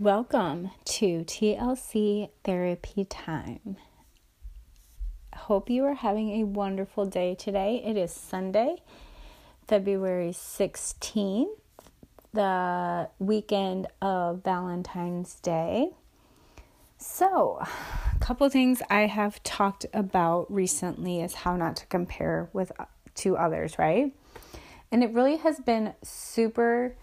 Welcome to TLC Therapy Time. Hope you are having a wonderful day today. It is Sunday, February 16th, the weekend of Valentine's Day. So, a couple things I have talked about recently is how not to compare with uh, to others, right? And it really has been super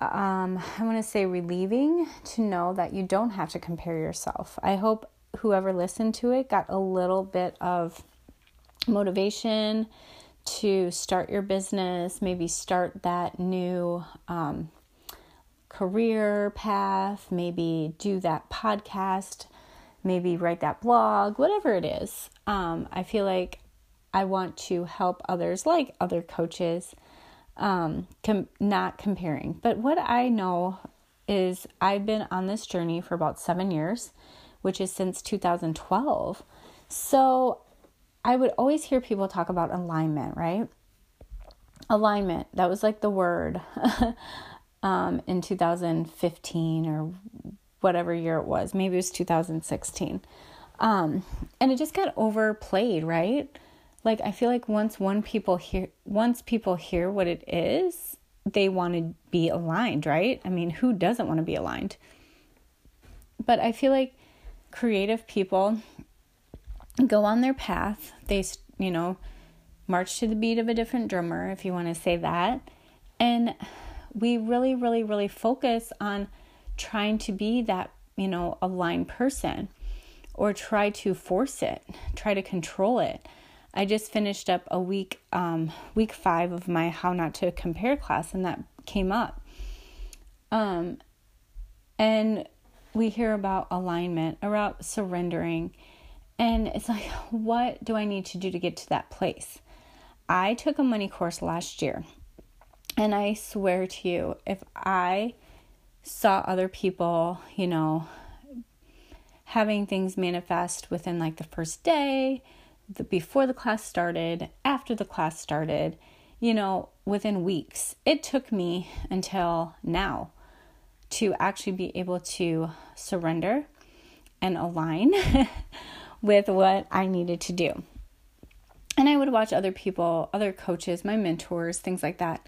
um, I want to say relieving to know that you don't have to compare yourself. I hope whoever listened to it got a little bit of motivation to start your business, maybe start that new um, career path, maybe do that podcast, maybe write that blog, whatever it is. Um, I feel like I want to help others, like other coaches um, com- not comparing. But what I know is I've been on this journey for about seven years, which is since 2012. So I would always hear people talk about alignment, right? Alignment, that was like the word um, in 2015 or whatever year it was. Maybe it was 2016. Um, and it just got overplayed, right? Like I feel like once one people hear once people hear what it is, they want to be aligned, right? I mean, who doesn't want to be aligned? But I feel like creative people go on their path. They, you know, march to the beat of a different drummer, if you want to say that. And we really, really, really focus on trying to be that, you know, aligned person or try to force it, try to control it. I just finished up a week, um, week five of my How Not to Compare class, and that came up. Um, and we hear about alignment, about surrendering, and it's like, what do I need to do to get to that place? I took a money course last year, and I swear to you, if I saw other people, you know, having things manifest within like the first day, the, before the class started, after the class started, you know, within weeks. It took me until now to actually be able to surrender and align with what I needed to do. And I would watch other people, other coaches, my mentors, things like that.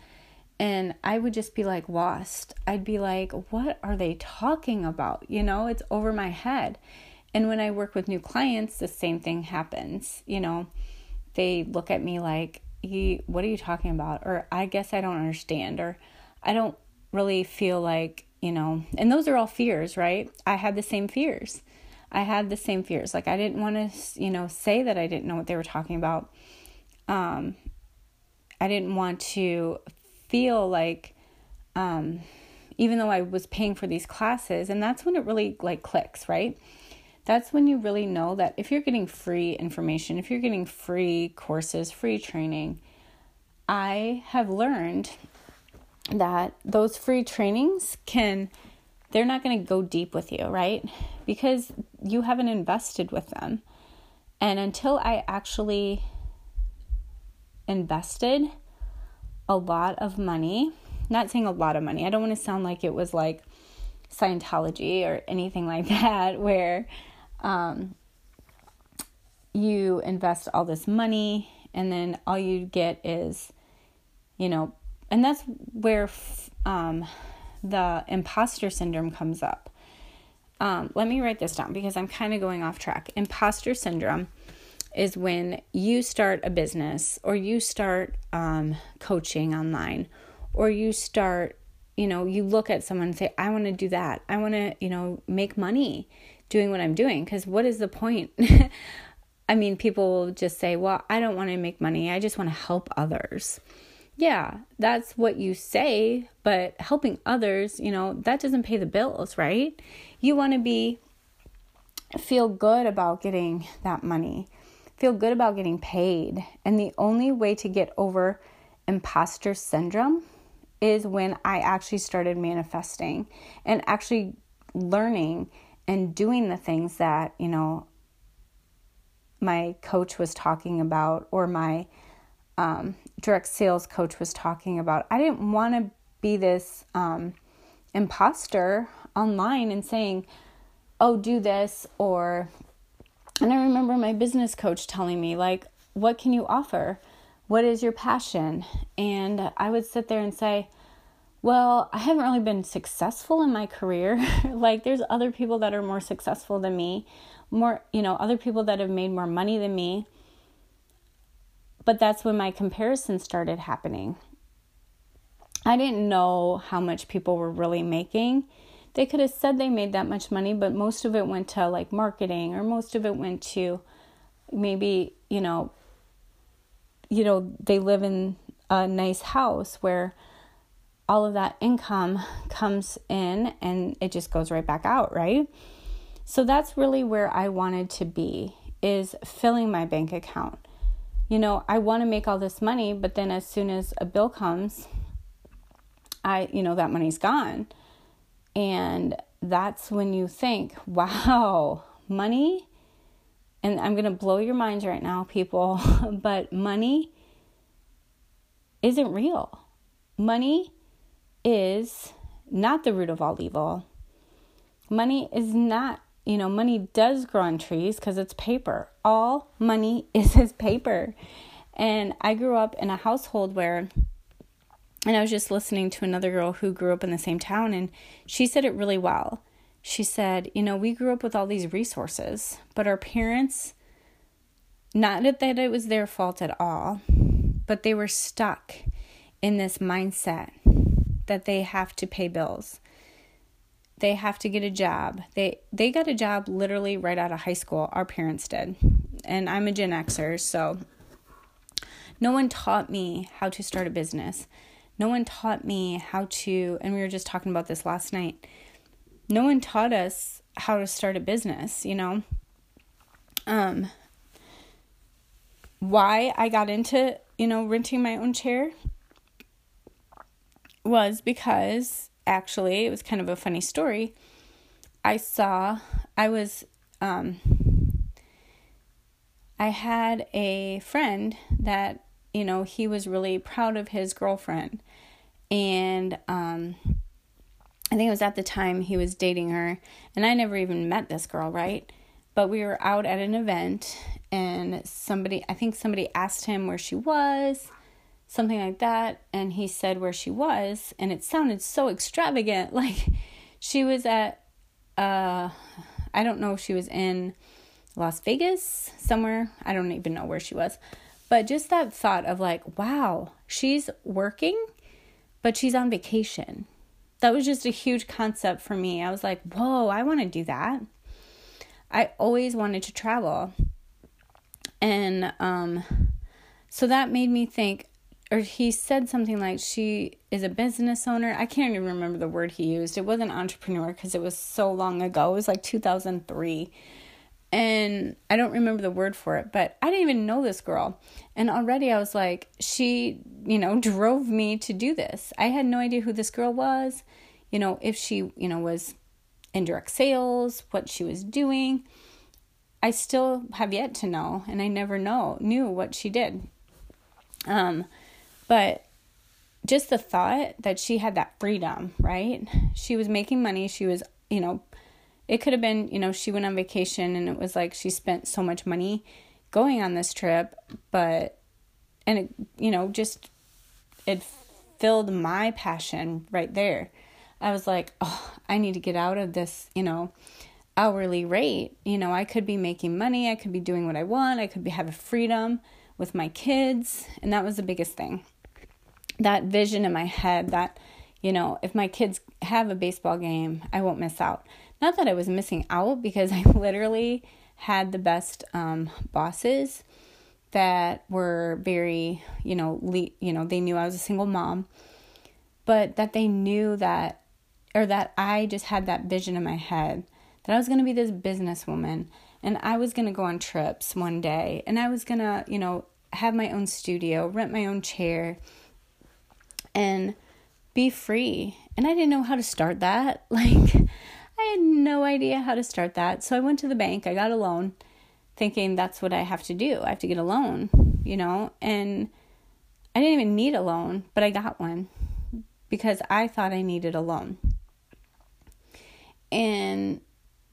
And I would just be like lost. I'd be like, what are they talking about? You know, it's over my head. And when I work with new clients, the same thing happens. You know, they look at me like, what are you talking about? Or I guess I don't understand. Or I don't really feel like, you know, and those are all fears, right? I had the same fears. I had the same fears. Like I didn't want to, you know, say that I didn't know what they were talking about. Um, I didn't want to feel like, um, even though I was paying for these classes, and that's when it really like clicks, right? That's when you really know that if you're getting free information, if you're getting free courses, free training, I have learned that those free trainings can they're not going to go deep with you, right? Because you haven't invested with them. And until I actually invested a lot of money, not saying a lot of money, I don't want to sound like it was like Scientology or anything like that, where um, you invest all this money and then all you get is, you know, and that's where um, the imposter syndrome comes up. Um, let me write this down because I'm kind of going off track. Imposter syndrome is when you start a business or you start um, coaching online or you start, you know, you look at someone and say, I want to do that. I want to, you know, make money doing what I'm doing because what is the point? I mean, people will just say, well, I don't want to make money, I just want to help others. Yeah, that's what you say, but helping others, you know, that doesn't pay the bills, right? You want to be, feel good about getting that money, feel good about getting paid. And the only way to get over imposter syndrome is when I actually started manifesting and actually learning and doing the things that, you know, my coach was talking about or my um, direct sales coach was talking about. I didn't want to be this, um, imposter online and saying, oh, do this, or, and I remember my business coach telling me, like, what can you offer? What is your passion? And I would sit there and say, well, I haven't really been successful in my career. like, there's other people that are more successful than me, more, you know, other people that have made more money than me. But that's when my comparison started happening. I didn't know how much people were really making. They could have said they made that much money, but most of it went to like marketing or most of it went to maybe, you know, you know, they live in a nice house where all of that income comes in and it just goes right back out, right? So that's really where I wanted to be is filling my bank account. You know, I want to make all this money, but then as soon as a bill comes, I, you know, that money's gone. And that's when you think, wow, money, and I'm going to blow your minds right now, people, but money isn't real. Money is not the root of all evil. Money is not, you know, money does grow on trees because it's paper. All money is is paper. And I grew up in a household where and I was just listening to another girl who grew up in the same town, and she said it really well. She said, You know, we grew up with all these resources, but our parents, not that it was their fault at all, but they were stuck in this mindset that they have to pay bills. They have to get a job. They they got a job literally right out of high school. Our parents did. And I'm a Gen Xer, so no one taught me how to start a business. No one taught me how to, and we were just talking about this last night. No one taught us how to start a business, you know? Um, why I got into, you know, renting my own chair was because actually it was kind of a funny story. I saw, I was, um, I had a friend that, you know, he was really proud of his girlfriend and um, I think it was at the time he was dating her, and I never even met this girl, right? But we were out at an event, and somebody, I think somebody asked him where she was, something like that, and he said where she was, and it sounded so extravagant. Like she was at, uh, I don't know if she was in Las Vegas, somewhere, I don't even know where she was. But just that thought of like, wow, she's working but she's on vacation. That was just a huge concept for me. I was like, whoa, I want to do that. I always wanted to travel. And um, so that made me think, or he said something like she is a business owner. I can't even remember the word he used. It wasn't entrepreneur because it was so long ago. It was like 2003 and I don't remember the word for it, but I didn't even know this girl. And already I was like, she, you know, drove me to do this. I had no idea who this girl was, you know, if she, you know, was in direct sales, what she was doing. I still have yet to know, and I never know knew what she did. Um, but just the thought that she had that freedom, right? She was making money. She was, you know, it could have been, you know, she went on vacation and it was like she spent so much money going on this trip, but, and it, you know, just, it filled my passion right there. I was like, oh, I need to get out of this, you know, hourly rate. You know, I could be making money, I could be doing what I want, I could be having freedom with my kids, and that was the biggest thing. That vision in my head that, you know, if my kids have a baseball game, I won't miss out. Not that I was missing out because I literally had the best um, bosses that were very, you know, le- you know, they knew I was a single mom, but that they knew that, or that I just had that vision in my head that I was going to be this businesswoman and I was going to go on trips one day and I was going to, you know, have my own studio, rent my own chair, and be free. And I didn't know how to start that. Like, I had no idea how to start that. So I went to the bank, I got a loan, thinking that's what I have to do. I have to get a loan, you know, and I didn't even need a loan, but I got one because I thought I needed a loan. And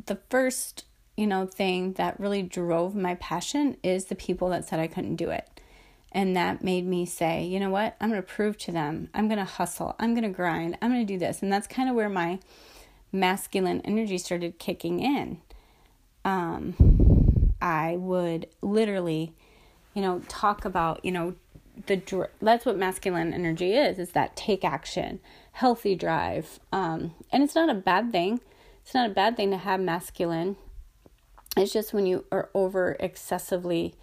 the first, you know, thing that really drove my passion is the people that said I couldn't do it. And that made me say, you know what? I'm going to prove to them. I'm going to hustle. I'm going to grind. I'm going to do this. And that's kind of where my masculine energy started kicking in. Um, I would literally, you know, talk about, you know, the that's what masculine energy is is that take action healthy drive um, and it's not a bad thing it's not a bad thing to have masculine it's just when you are over excessively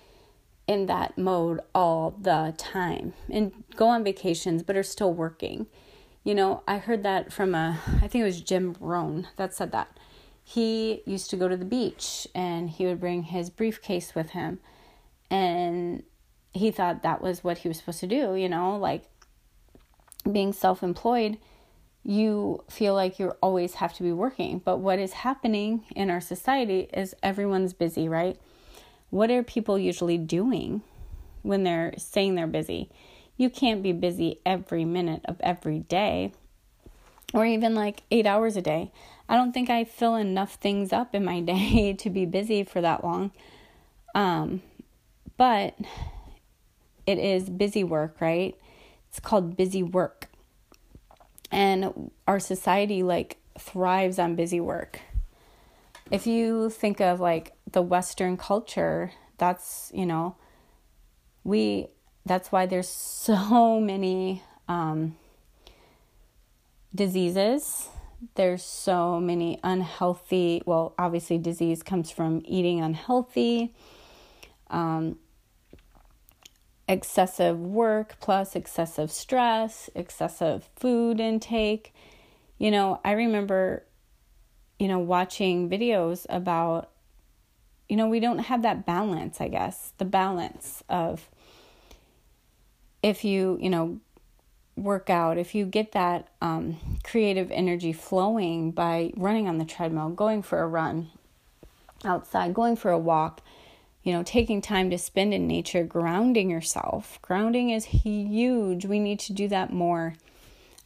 in that mode all the time and go on vacations but are still working you know i heard that from a i think it was jim rohn that said that he used to go to the beach and he would bring his briefcase with him and he thought that was what he was supposed to do, you know, like being self employed, you feel like you always have to be working. But what is happening in our society is everyone's busy, right? What are people usually doing when they're saying they're busy? You can't be busy every minute of every day or even like eight hours a day. I don't think I fill enough things up in my day to be busy for that long. Um, but it is busy work, right? It's called busy work. And our society like thrives on busy work. If you think of like the western culture, that's, you know, we that's why there's so many um, diseases there's so many unhealthy well obviously disease comes from eating unhealthy um, excessive work plus excessive stress, excessive food intake. You know, I remember, you know, watching videos about, you know, we don't have that balance, I guess, the balance of if you, you know, work out, if you get that um, creative energy flowing by running on the treadmill, going for a run outside, going for a walk, you know, taking time to spend in nature, grounding yourself. Grounding is huge. We need to do that more.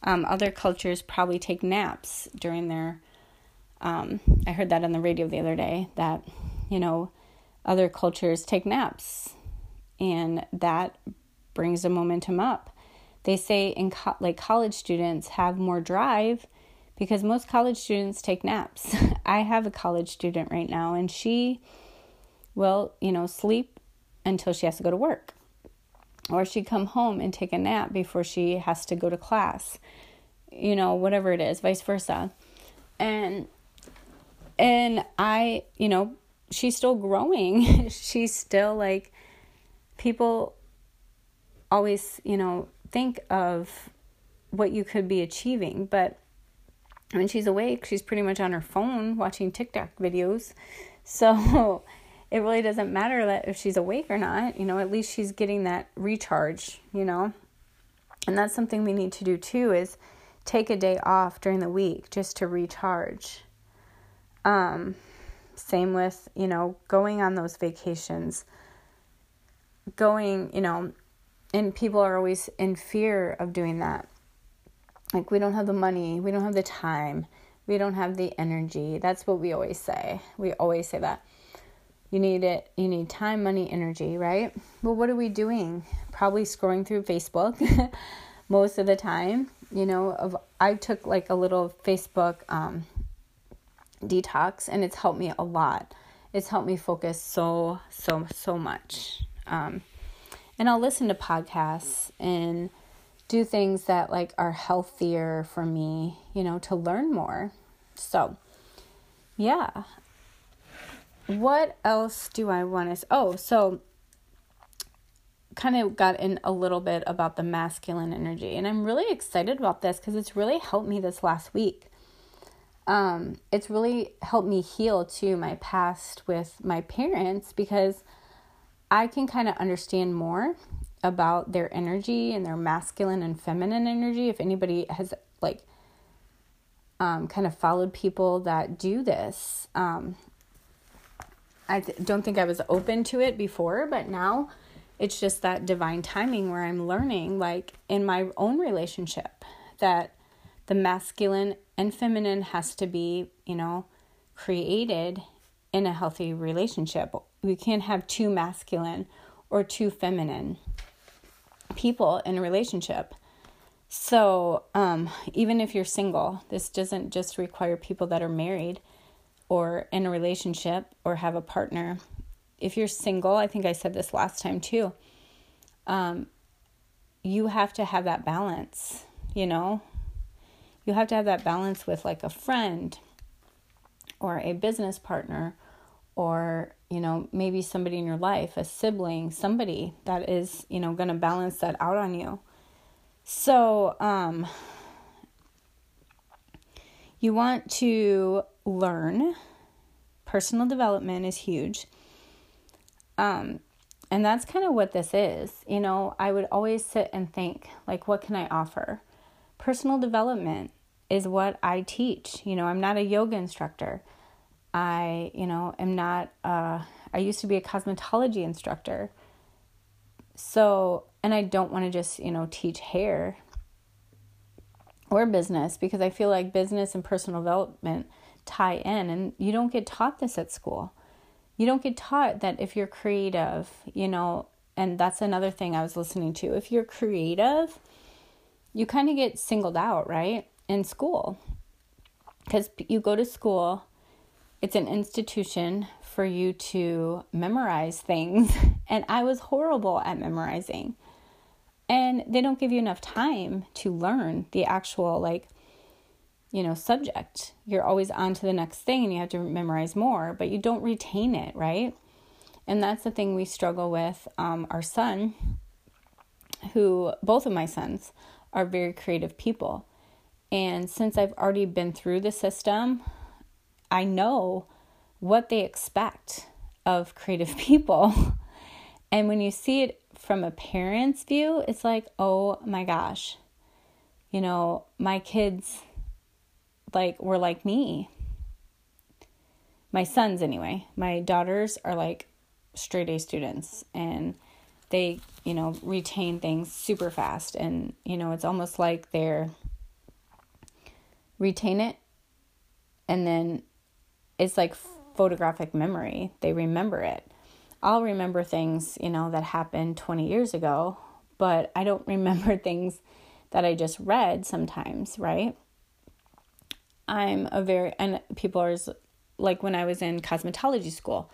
Um, other cultures probably take naps during their. Um, I heard that on the radio the other day that, you know, other cultures take naps, and that brings the momentum up. They say in co- like college students have more drive because most college students take naps. I have a college student right now, and she will, you know, sleep until she has to go to work. Or she come home and take a nap before she has to go to class. You know, whatever it is, vice versa. And and I, you know, she's still growing. she's still like people always, you know, think of what you could be achieving, but when she's awake, she's pretty much on her phone watching TikTok videos. So it really doesn't matter that if she's awake or not, you know, at least she's getting that recharge, you know. And that's something we need to do too is take a day off during the week just to recharge. Um same with, you know, going on those vacations. Going, you know, and people are always in fear of doing that. Like we don't have the money, we don't have the time, we don't have the energy. That's what we always say. We always say that you need it. You need time, money, energy, right? Well, what are we doing? Probably scrolling through Facebook most of the time. You know, of I took like a little Facebook um, detox, and it's helped me a lot. It's helped me focus so so so much. Um, and I'll listen to podcasts and do things that like are healthier for me. You know, to learn more. So, yeah, what else do I want to? Oh, so kind of got in a little bit about the masculine energy, and I'm really excited about this because it's really helped me this last week. Um, it's really helped me heal to my past with my parents because I can kind of understand more about their energy and their masculine and feminine energy. If anybody has like um, kind of followed people that do this, um, I th- don't think I was open to it before, but now it's just that divine timing where I'm learning, like in my own relationship, that the masculine and feminine has to be, you know, created in a healthy relationship. We can't have too masculine or too feminine people in a relationship. So, um, even if you're single, this doesn't just require people that are married or in a relationship or have a partner. If you're single, I think I said this last time too, um, you have to have that balance, you know? You have to have that balance with like a friend or a business partner or you know maybe somebody in your life a sibling somebody that is you know going to balance that out on you. So um you want to learn. Personal development is huge. Um and that's kind of what this is. You know i would always sit and think like what can i offer? Personal development is what i teach you know i'm not a yoga instructor I, you know, am not, uh, I used to be a cosmetology instructor. So, and I don't want to just, you know, teach hair or business because I feel like business and personal development tie in and you don't get taught this at school. You don't get taught that if you're creative, you know, and that's another thing I was listening to. If you're creative, you kind of get singled out, right? In school. Because you go to school it's an institution for you to memorize things. And I was horrible at memorizing. And they don't give you enough time to learn the actual, like, you know, subject. You're always on to the next thing and you have to memorize more, but you don't retain it, right? And that's the thing we struggle with. Um, our son, who both of my sons are very creative people. And since I've already been through the system, I know what they expect of creative people. and when you see it from a parent's view, it's like, oh my gosh, you know, my kids like were like me. My sons, anyway. My daughters are like straight A students and they, you know, retain things super fast. And, you know, it's almost like they're retain it and then it's like photographic memory. They remember it. I'll remember things, you know, that happened 20 years ago, but I don't remember things that I just read sometimes, right? I'm a very, and people are like when I was in cosmetology school,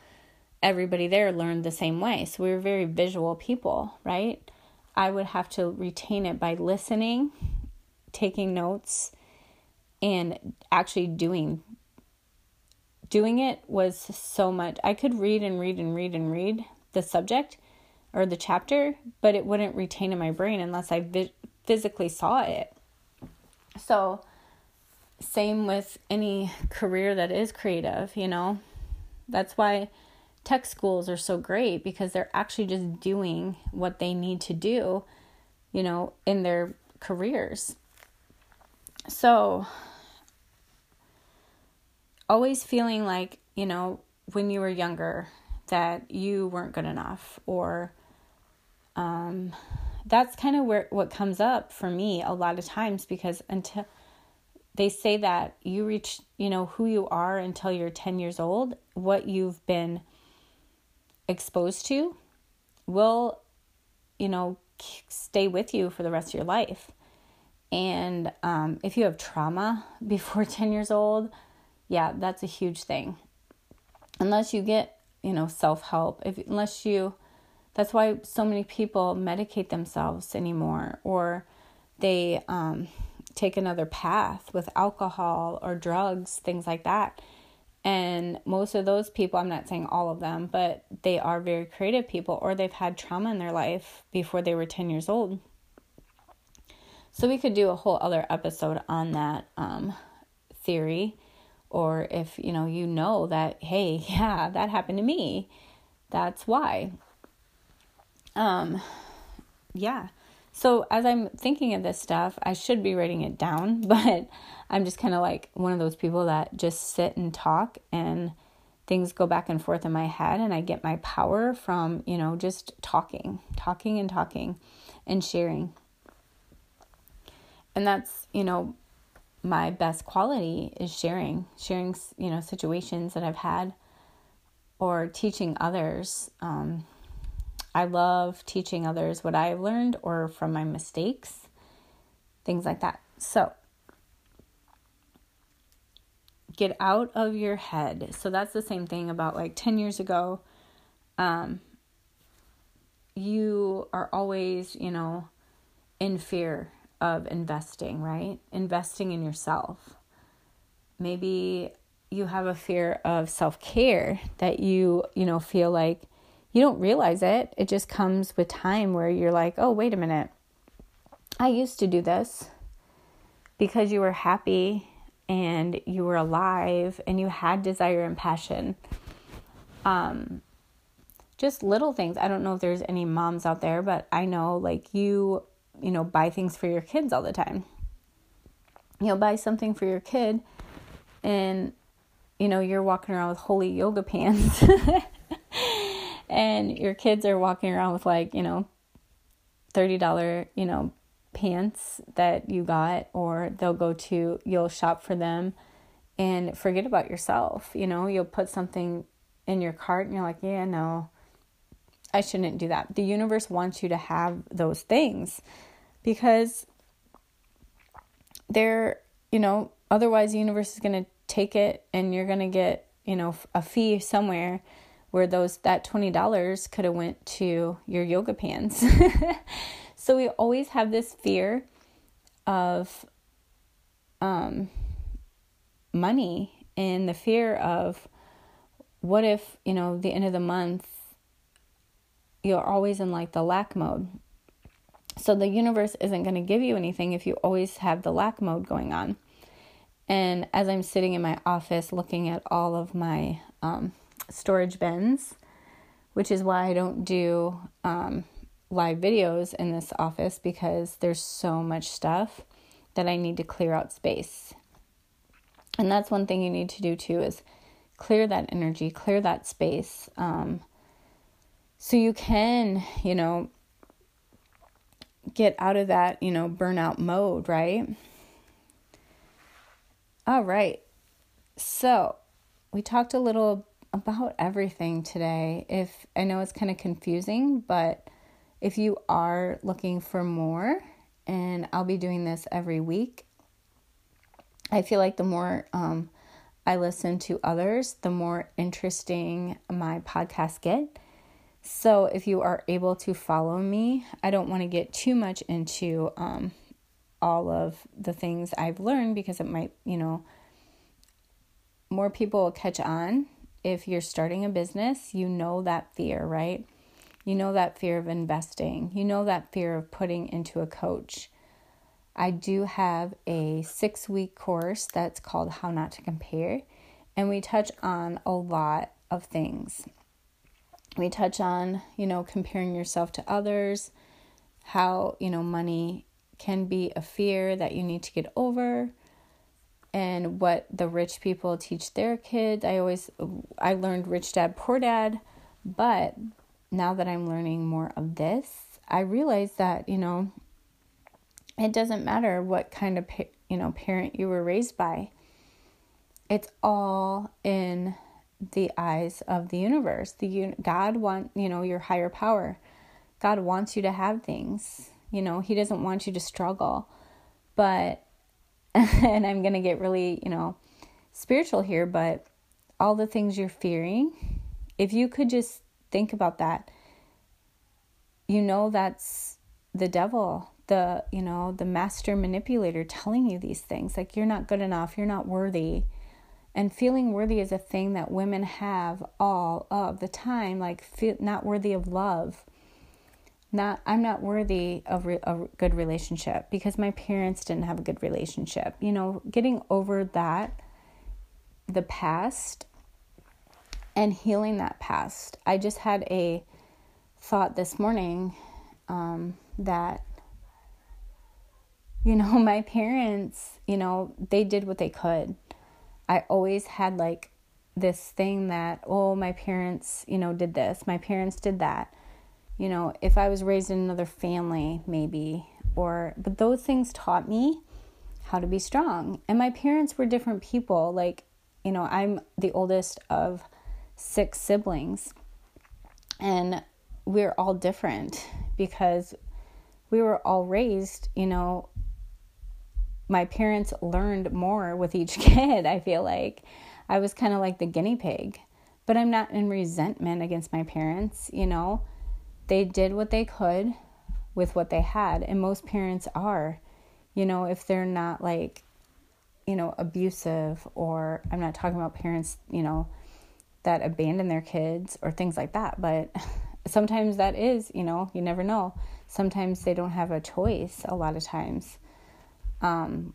everybody there learned the same way. So we were very visual people, right? I would have to retain it by listening, taking notes, and actually doing doing it was so much. I could read and read and read and read the subject or the chapter, but it wouldn't retain in my brain unless I vi- physically saw it. So, same with any career that is creative, you know. That's why tech schools are so great because they're actually just doing what they need to do, you know, in their careers. So, always feeling like, you know, when you were younger that you weren't good enough or um that's kind of where what comes up for me a lot of times because until they say that you reach, you know, who you are until you're 10 years old, what you've been exposed to will, you know, stay with you for the rest of your life. And um, if you have trauma before 10 years old, yeah, that's a huge thing. Unless you get, you know, self help, if unless you, that's why so many people medicate themselves anymore, or they um, take another path with alcohol or drugs, things like that. And most of those people, I'm not saying all of them, but they are very creative people, or they've had trauma in their life before they were 10 years old. So we could do a whole other episode on that um, theory or if you know you know that hey yeah that happened to me. That's why. Um yeah. So as i'm thinking of this stuff i should be writing it down but i'm just kind of like one of those people that just sit and talk and things go back and forth in my head and i get my power from you know just talking talking and talking and sharing. And that's you know my best quality is sharing, sharing, you know, situations that I've had or teaching others. Um, I love teaching others what I've learned or from my mistakes, things like that. So, get out of your head. So, that's the same thing about like 10 years ago. Um, you are always, you know, in fear of investing, right? Investing in yourself. Maybe you have a fear of self-care that you, you know, feel like you don't realize it. It just comes with time where you're like, "Oh, wait a minute. I used to do this." Because you were happy and you were alive and you had desire and passion. Um just little things. I don't know if there's any moms out there, but I know like you you know, buy things for your kids all the time. You'll buy something for your kid and you know, you're walking around with holy yoga pants. and your kids are walking around with like, you know, $30, you know, pants that you got or they'll go to you'll shop for them and forget about yourself, you know, you'll put something in your cart and you're like, "Yeah, no. I shouldn't do that." The universe wants you to have those things because they're, you know, otherwise the universe is going to take it and you're going to get, you know, a fee somewhere where those that $20 could have went to your yoga pants. so we always have this fear of um money and the fear of what if, you know, the end of the month you're always in like the lack mode so the universe isn't going to give you anything if you always have the lack mode going on. And as I'm sitting in my office looking at all of my um, storage bins, which is why I don't do um, live videos in this office because there's so much stuff that I need to clear out space. And that's one thing you need to do too is clear that energy, clear that space. Um, so you can, you know, get out of that, you know, burnout mode, right? All right. So, we talked a little about everything today. If I know it's kind of confusing, but if you are looking for more, and I'll be doing this every week, I feel like the more um, I listen to others, the more interesting my podcasts get. So if you are able to follow me, I don't want to get too much into um, all of the things I've learned because it might, you know, more people will catch on. If you're starting a business, you know that fear, right? You know that fear of investing. You know that fear of putting into a coach. I do have a six week course that's called How Not to Compare, and we touch on a lot of things we touch on, you know, comparing yourself to others, how, you know, money can be a fear that you need to get over and what the rich people teach their kids. I always I learned rich dad poor dad, but now that I'm learning more of this, I realize that, you know, it doesn't matter what kind of, you know, parent you were raised by. It's all in the eyes of the universe. The God want, you know, your higher power. God wants you to have things. You know, he doesn't want you to struggle. But and I'm going to get really, you know, spiritual here, but all the things you're fearing, if you could just think about that, you know that's the devil, the, you know, the master manipulator telling you these things like you're not good enough, you're not worthy and feeling worthy is a thing that women have all of the time, like feel not worthy of love. Not I'm not worthy of re- a good relationship because my parents didn't have a good relationship. You know, getting over that the past and healing that past. I just had a thought this morning um, that you know my parents you know they did what they could I always had like this thing that, oh, my parents, you know, did this, my parents did that. You know, if I was raised in another family, maybe, or, but those things taught me how to be strong. And my parents were different people. Like, you know, I'm the oldest of six siblings, and we're all different because we were all raised, you know, my parents learned more with each kid, I feel like. I was kind of like the guinea pig. But I'm not in resentment against my parents, you know. They did what they could with what they had, and most parents are. You know, if they're not like you know, abusive or I'm not talking about parents, you know, that abandon their kids or things like that, but sometimes that is, you know, you never know. Sometimes they don't have a choice a lot of times um,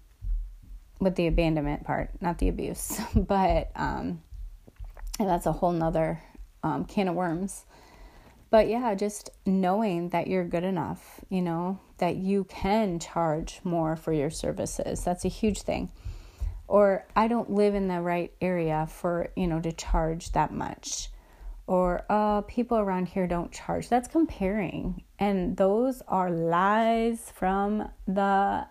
with the abandonment part, not the abuse. but um, that's a whole nother um, can of worms. But yeah, just knowing that you're good enough, you know, that you can charge more for your services. That's a huge thing. Or I don't live in the right area for, you know, to charge that much. Or uh, people around here don't charge. That's comparing. And those are lies from the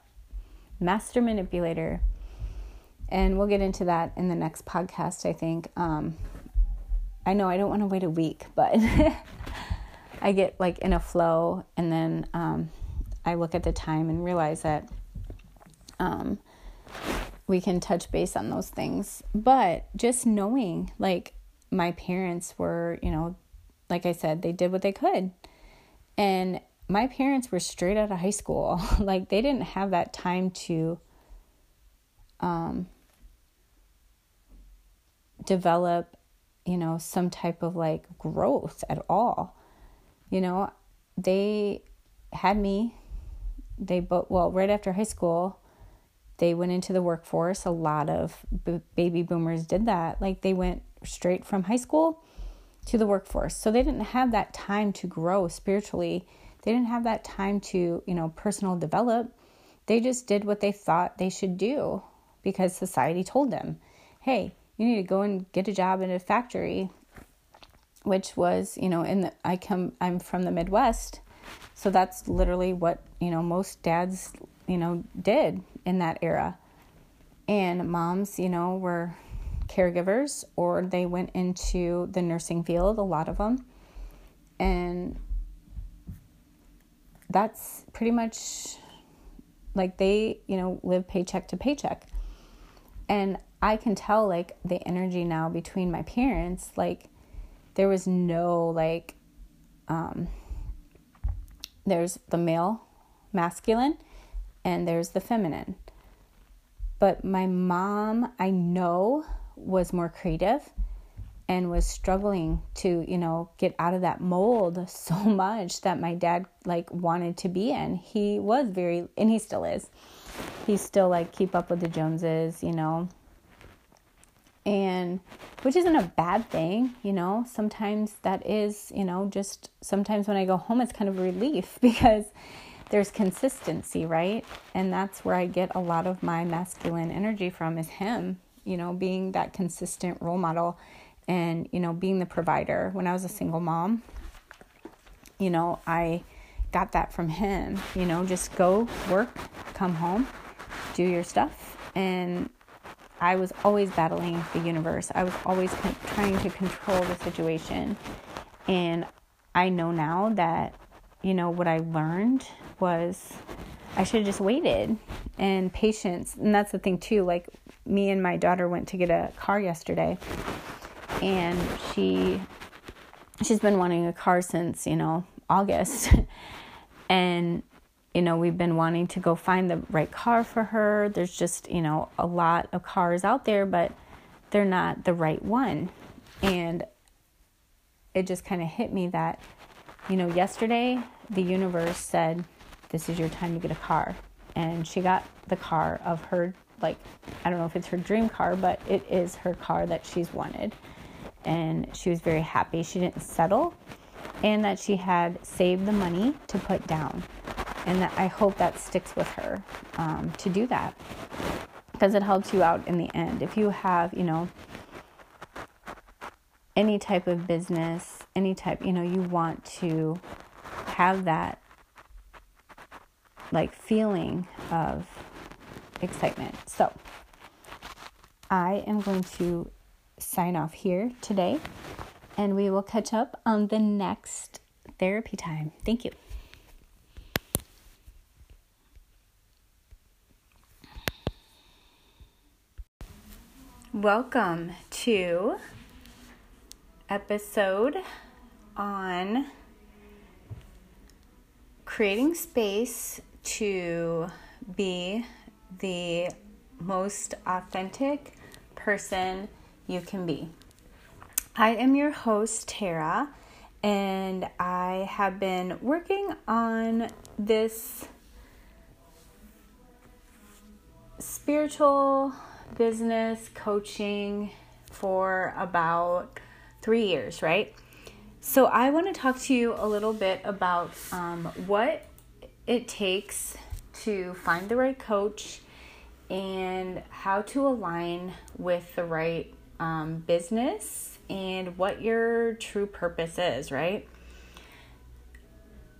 master manipulator. And we'll get into that in the next podcast, I think. Um, I know I don't want to wait a week, but I get like in a flow and then um, I look at the time and realize that um, we can touch base on those things. But just knowing, like, my parents were, you know, like I said, they did what they could. And my parents were straight out of high school. like they didn't have that time to um, develop, you know, some type of like growth at all. You know, they had me. They both well right after high school, they went into the workforce. A lot of b- baby boomers did that. Like they went straight from high school to the workforce. So they didn't have that time to grow spiritually they didn't have that time to, you know, personal develop. They just did what they thought they should do because society told them, hey, you need to go and get a job in a factory, which was, you know, in the, I come, I'm from the Midwest. So that's literally what, you know, most dads, you know, did in that era. And moms, you know, were caregivers or they went into the nursing field, a lot of them. And that's pretty much like they, you know, live paycheck to paycheck. And I can tell like the energy now between my parents, like there was no like um there's the male masculine and there's the feminine. But my mom, I know, was more creative and was struggling to you know get out of that mold so much that my dad like wanted to be in. He was very and he still is. He's still like keep up with the joneses you know? And which isn't a bad thing you know? Sometimes that is you know just sometimes when i go home it's kind of relief because there's consistency right? And that's where i get a lot of my masculine energy from is him you know being that consistent role model and you know being the provider when i was a single mom you know i got that from him you know just go work come home do your stuff. And i was always battling the universe. I was always con- trying to control the situation. And i know now that you know what i learned was i should have just waited and patience. And that's the thing too like me and my daughter went to get a car yesterday and she she's been wanting a car since you know August, and you know we've been wanting to go find the right car for her. There's just you know a lot of cars out there, but they're not the right one, and it just kind of hit me that you know yesterday the universe said this is your time to get a car. And she got the car of her like I don't know if it's her dream car, but it is her car that she's wanted and she was very happy she didn't settle and that she had saved the money to put down. And that I hope that sticks with her um, to do that because it helps you out in the end. If you have, you know, any type of business, any type, you know, you want to have that like feeling of excitement. So, I am going to sign off here today, and we will catch up on the next therapy time. Thank you. Welcome to episode on creating space to be the most authentic person you can be. I am your host, Tara, and I have been working on this spiritual business coaching for about three years, right? So, I want to talk to you a little bit about um, what it takes to find the right coach and how to align with the right um, business and what your true purpose is, right?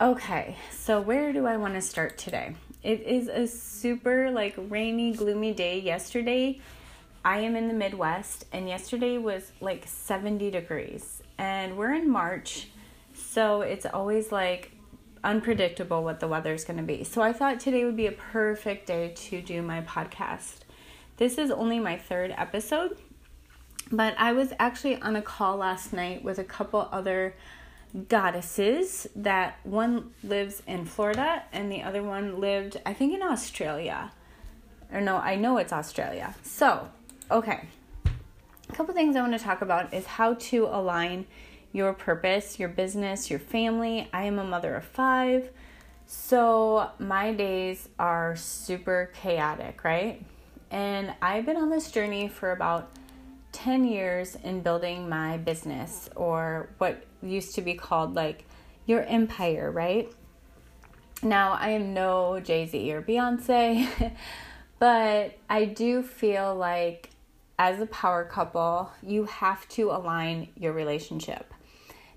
Okay, so where do I want to start today? It is a super like rainy, gloomy day. Yesterday, I am in the Midwest, and yesterday was like 70 degrees, and we're in March, so it's always like unpredictable what the weather is going to be. So I thought today would be a perfect day to do my podcast. This is only my third episode, but I was actually on a call last night with a couple other goddesses that one lives in Florida and the other one lived, I think, in Australia. Or no, I know it's Australia. So, okay. A couple things I want to talk about is how to align your purpose, your business, your family. I am a mother of five, so my days are super chaotic, right? And I've been on this journey for about 10 years in building my business, or what used to be called like your empire, right? Now, I am no Jay Z or Beyonce, but I do feel like as a power couple, you have to align your relationship.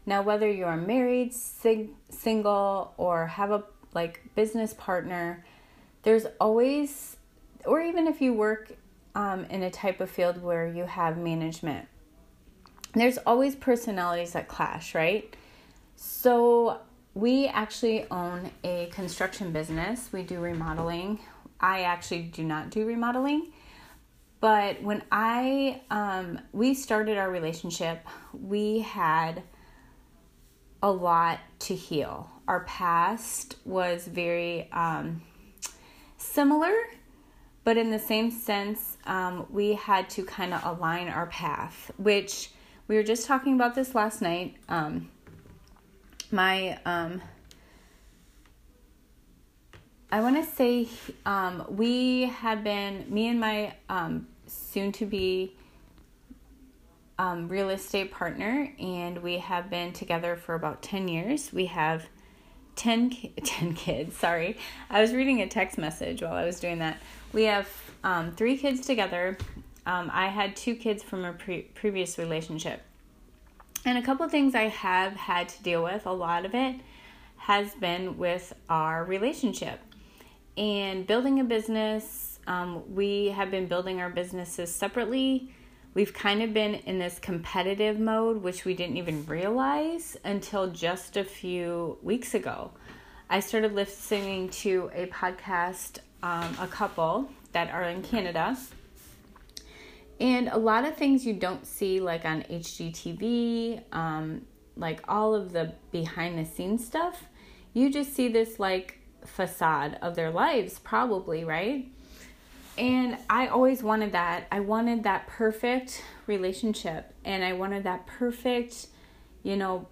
Now, whether you're married, sing- single, or have a like business partner, there's always, or even if you work um, in a type of field where you have management, there's always personalities that clash, right? So, we actually own a construction business. We do remodeling. I actually do not do remodeling. But when I um, we started our relationship, we had a lot to heal. Our past was very um, similar, but in the same sense, um, we had to kind of align our path, which we were just talking about this last night. Um, my, um, I want to say um, we have been, me and my um, soon to be um, real estate partner, and we have been together for about 10 years. We have 10, 10 kids, sorry. I was reading a text message while I was doing that. We have um, three kids together. Um, I had two kids from a pre- previous relationship. And a couple things I have had to deal with, a lot of it has been with our relationship. And building a business, um, we have been building our businesses separately We've kind of been in this competitive mode, which we didn't even realize until just a few weeks ago. I started listening to a podcast, um, a couple that are in Canada. And a lot of things you don't see, like on HGTV, um, like all of the behind the scenes stuff, you just see this like facade of their lives, probably, right? And I always wanted that. I wanted that perfect relationship and I wanted that perfect, you know,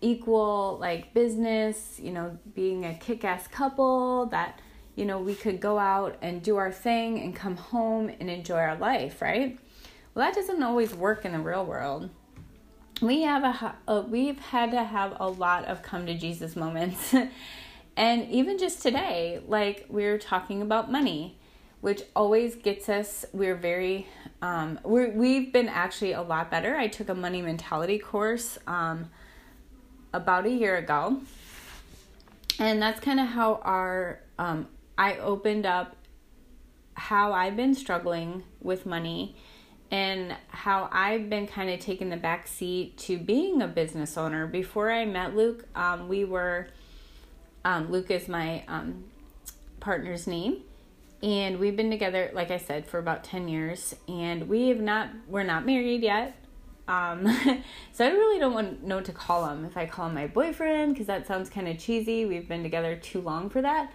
equal like business, you know, being a kick ass couple that, you know, we could go out and do our thing and come home and enjoy our life, right? Well, that doesn't always work in the real world. We have a, a we've had to have a lot of come to Jesus moments. and even just today, like we are talking about money which always gets us. We're very, um, we're, we've been actually a lot better. I took a money mentality course um, about a year ago, and that's kind of how our um, I opened up how I've been struggling with money and how I've been kind of taking the back seat to being a business owner. Before I met Luke, um, we were, um, Luke is my um, partner's name. And we've been together, like I said, for about 10 years. And we have not, we're not married yet. Um, so I really don't want know what to call him. If I call him my boyfriend, because that sounds kind of cheesy. We've been together too long for that.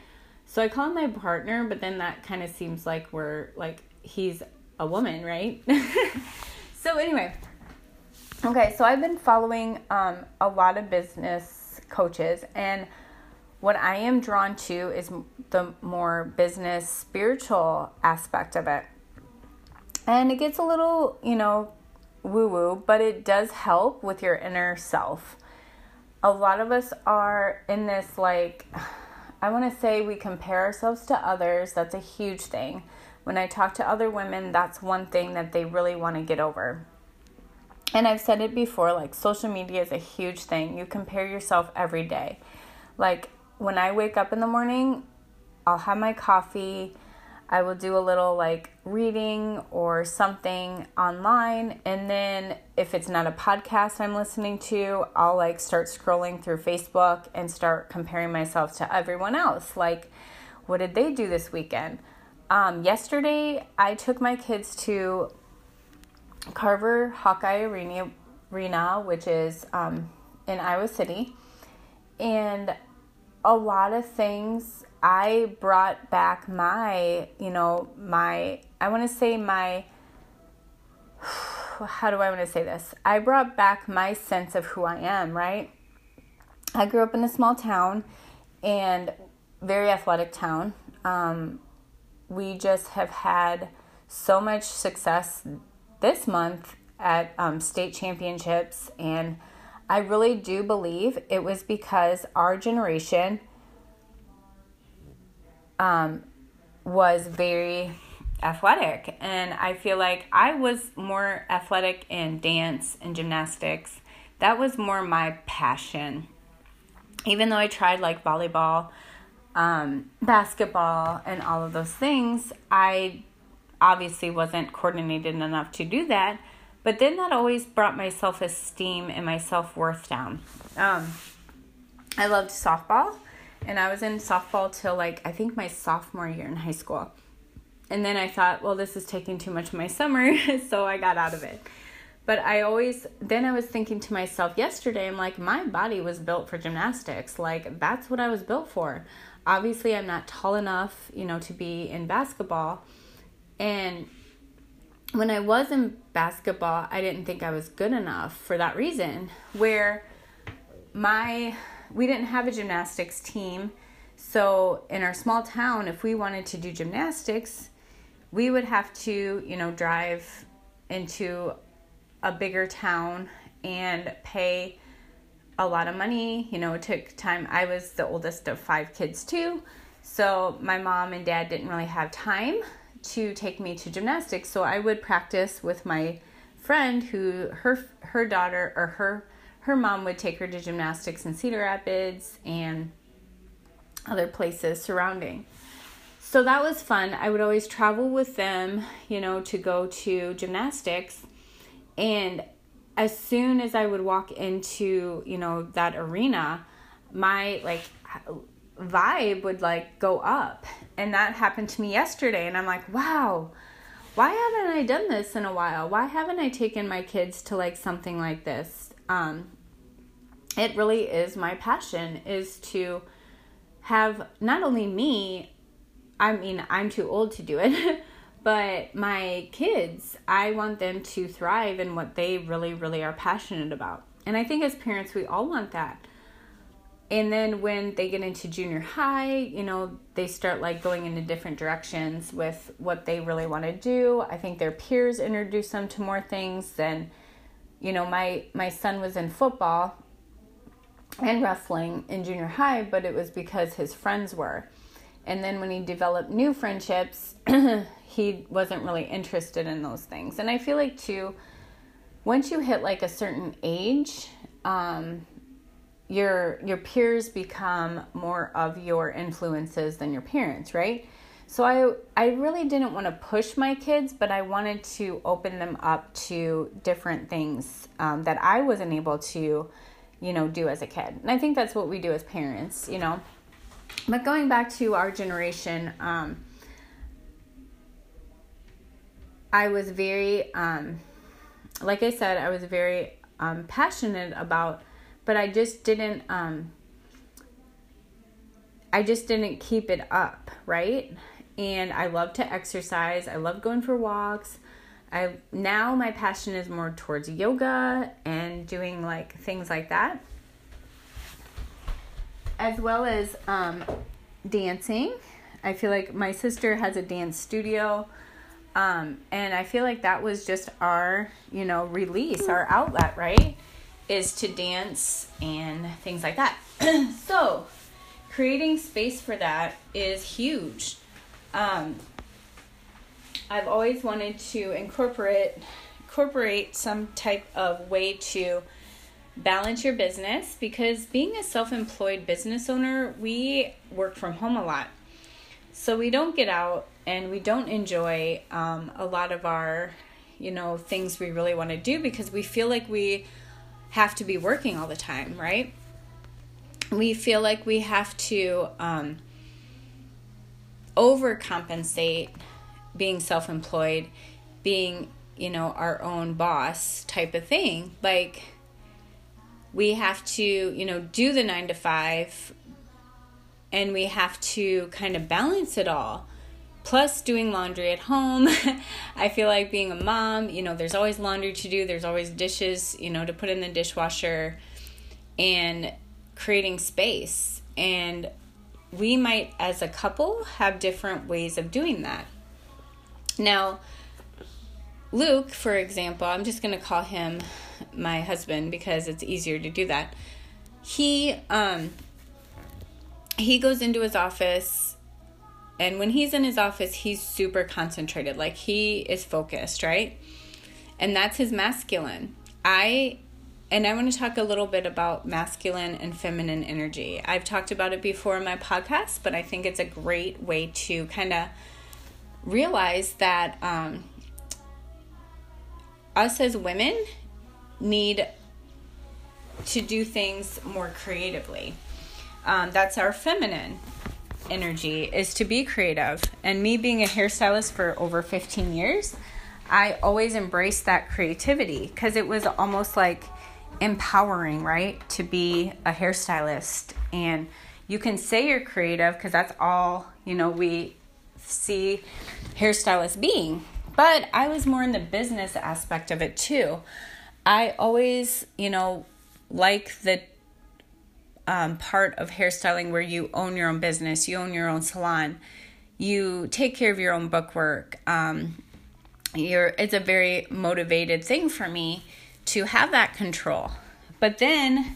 So I call him my partner, but then that kind of seems like we're like he's a woman, right? so anyway, okay. So I've been following um, a lot of business coaches, and what I am drawn to is the more business spiritual aspect of it. And it gets a little, you know, woo woo, but it does help with your inner self. A lot of us are in this, like, I want to say we compare ourselves to others. That's a huge thing. When I talk to other women, that's one thing that they really want to get over. And I've said it before like, social media is a huge thing. You compare yourself every day. Like, when I wake up in the morning, I'll have my coffee I will do a little like reading or something online. And then if it's not a podcast I'm listening to, I'll like start scrolling through Facebook and start comparing myself to everyone else. Like, what did they do this weekend? Um, yesterday, I took my kids to Carver Hawkeye Arena, Arena which is um, in Iowa City. And a lot of things I brought back my, you know, my, I want to say my, how do I want to say this? I brought back my sense of who I am, right? I grew up in a small town and very athletic town. Um, we just have had so much success this month at um, state championships, and I really do believe it was because our generation um, was very athletic. And I feel like I was more athletic in dance and gymnastics. That was more my passion. Even though I tried like volleyball, um, basketball, and all of those things, I obviously wasn't coordinated enough to do that. But then that always brought my self esteem and my self worth down. Um, I loved softball and I was in softball till like I think my sophomore year in high school. And then I thought, well, this is taking too much of my summer, so I got out of it. But I always, then I was thinking to myself yesterday, I'm like, my body was built for gymnastics. Like, that's what I was built for. Obviously, I'm not tall enough, you know, to be in basketball. And when I was in basketball, I didn't think I was good enough for that reason. Where my we didn't have a gymnastics team. So in our small town, if we wanted to do gymnastics, we would have to, you know, drive into a bigger town and pay a lot of money. You know, it took time. I was the oldest of five kids too. So my mom and dad didn't really have time to take me to gymnastics. So I would practice with my friend who her her daughter or her her mom would take her to gymnastics in Cedar Rapids and other places surrounding. So that was fun. I would always travel with them, you know, to go to gymnastics. And as soon as I would walk into, you know, that arena, my like vibe would like go up. And that happened to me yesterday. And I'm like, wow, why haven't I done this in a while? Why haven't I taken my kids to like something like this? Um, it really is my passion is to have not only me i mean i'm too old to do it but my kids i want them to thrive in what they really really are passionate about. And i think as parents we all want that. And then when they get into junior high you know they start like going into different directions with what they really want to do. I think their peers introduce them to more things than you know my my son was in football and wrestling in junior high, but it was because his friends were. And then when he developed new friendships, he wasn't really interested in those things. And I feel like, too, once you hit like a certain age, um, your your peers become more of your influences than your parents, right? So I I really didn't want to push my kids, but I wanted to open them up to different things um, that I wasn't able to, you know, do as a kid. And I think that's what we do as parents, you know. But going back to our generation, um, I was very, um, like I said, I was very um, passionate about, but I just didn't. Um, I just didn't keep it up, right? And I love to exercise. I love going for walks. I now my passion is more towards yoga and doing like things like that, as well as um, dancing. I feel like my sister has a dance studio, um, and I feel like that was just our you know release, our outlet, right? Is to dance and things like that. so, creating space for that is huge um, I've always wanted to incorporate incorporate some type of way to balance your business because being a self-employed business owner, we work from home a lot. So we don't get out and we don't enjoy um, a lot of our, you know, things we really want to do because we feel like we have to be working all the time, right? We feel like we have to um, overcompensate being self employed, being, you know, our own boss type of thing. Like, we have to, you know, do the nine to five and we have to kind of balance it all. Plus, doing laundry at home. I feel like being a mom, you know, there's always laundry to do, there's always dishes, you know, to put in the dishwasher and creating space. And we might, as a couple, have different ways of doing that. Now, Luke, for example, I'm just going to call him my husband because it's easier to do that. He um he goes into his office and when he's in his office, he's super concentrated. Like he is focused, right? And that's his masculine. I and I want to talk a little bit about masculine and feminine energy. I've talked about it before in my podcast, but I think it's a great way to kind of realize that um, us as women need to do things more creatively. Um, that's our feminine energy is to be creative. And me being a hairstylist for over 15 years, I always embraced that creativity because it was almost like empowering, right? To be a hairstylist. And you can say you're creative because that's all, you know, we see hairstylists being. But I was more in the business aspect of it too. I always, you know, like the um, part of hairstyling where you own your own business, you own your own salon, you take care of your own bookwork. Um, you're, it's a very motivated thing for me to have that control. But then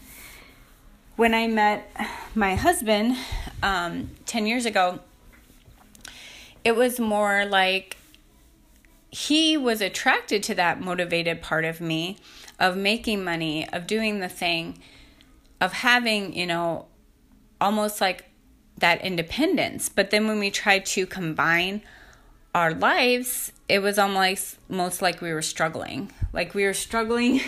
when I met my husband um, 10 years ago, it was more like he was attracted to that motivated part of me of making money, of doing the thing, of having, you know, almost like that independence. But then when we tried to combine our lives, it was almost most like we were struggling. Like we were struggling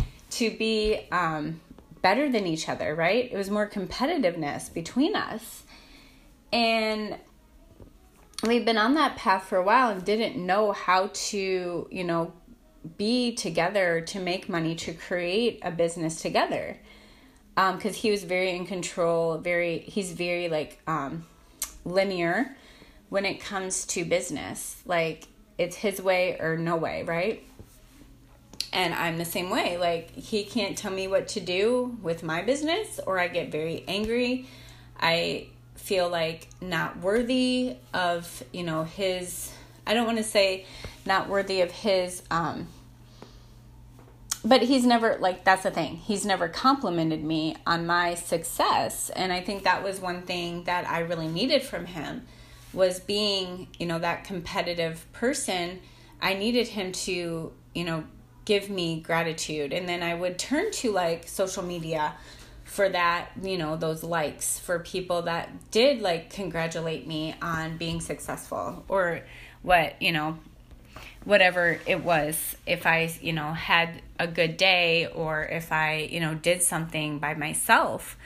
to be um, better than each other, right? It was more competitiveness between us. And we've been on that path for a while and didn't know how to, you know, be together to make money to create a business together. Um, cuz he was very in control, very he's very like um linear when it comes to business. Like it's his way or no way, right? And I'm the same way. Like he can't tell me what to do with my business or I get very angry. I feel like not worthy of, you know, his I don't want to say not worthy of his um but he's never like that's the thing he's never complimented me on my success and i think that was one thing that i really needed from him was being, you know, that competitive person, I needed him to, you know, give me gratitude. And then I would turn to like social media for that, you know, those likes for people that did like congratulate me on being successful or what, you know, whatever it was. If I, you know, had a good day or if I, you know, did something by myself.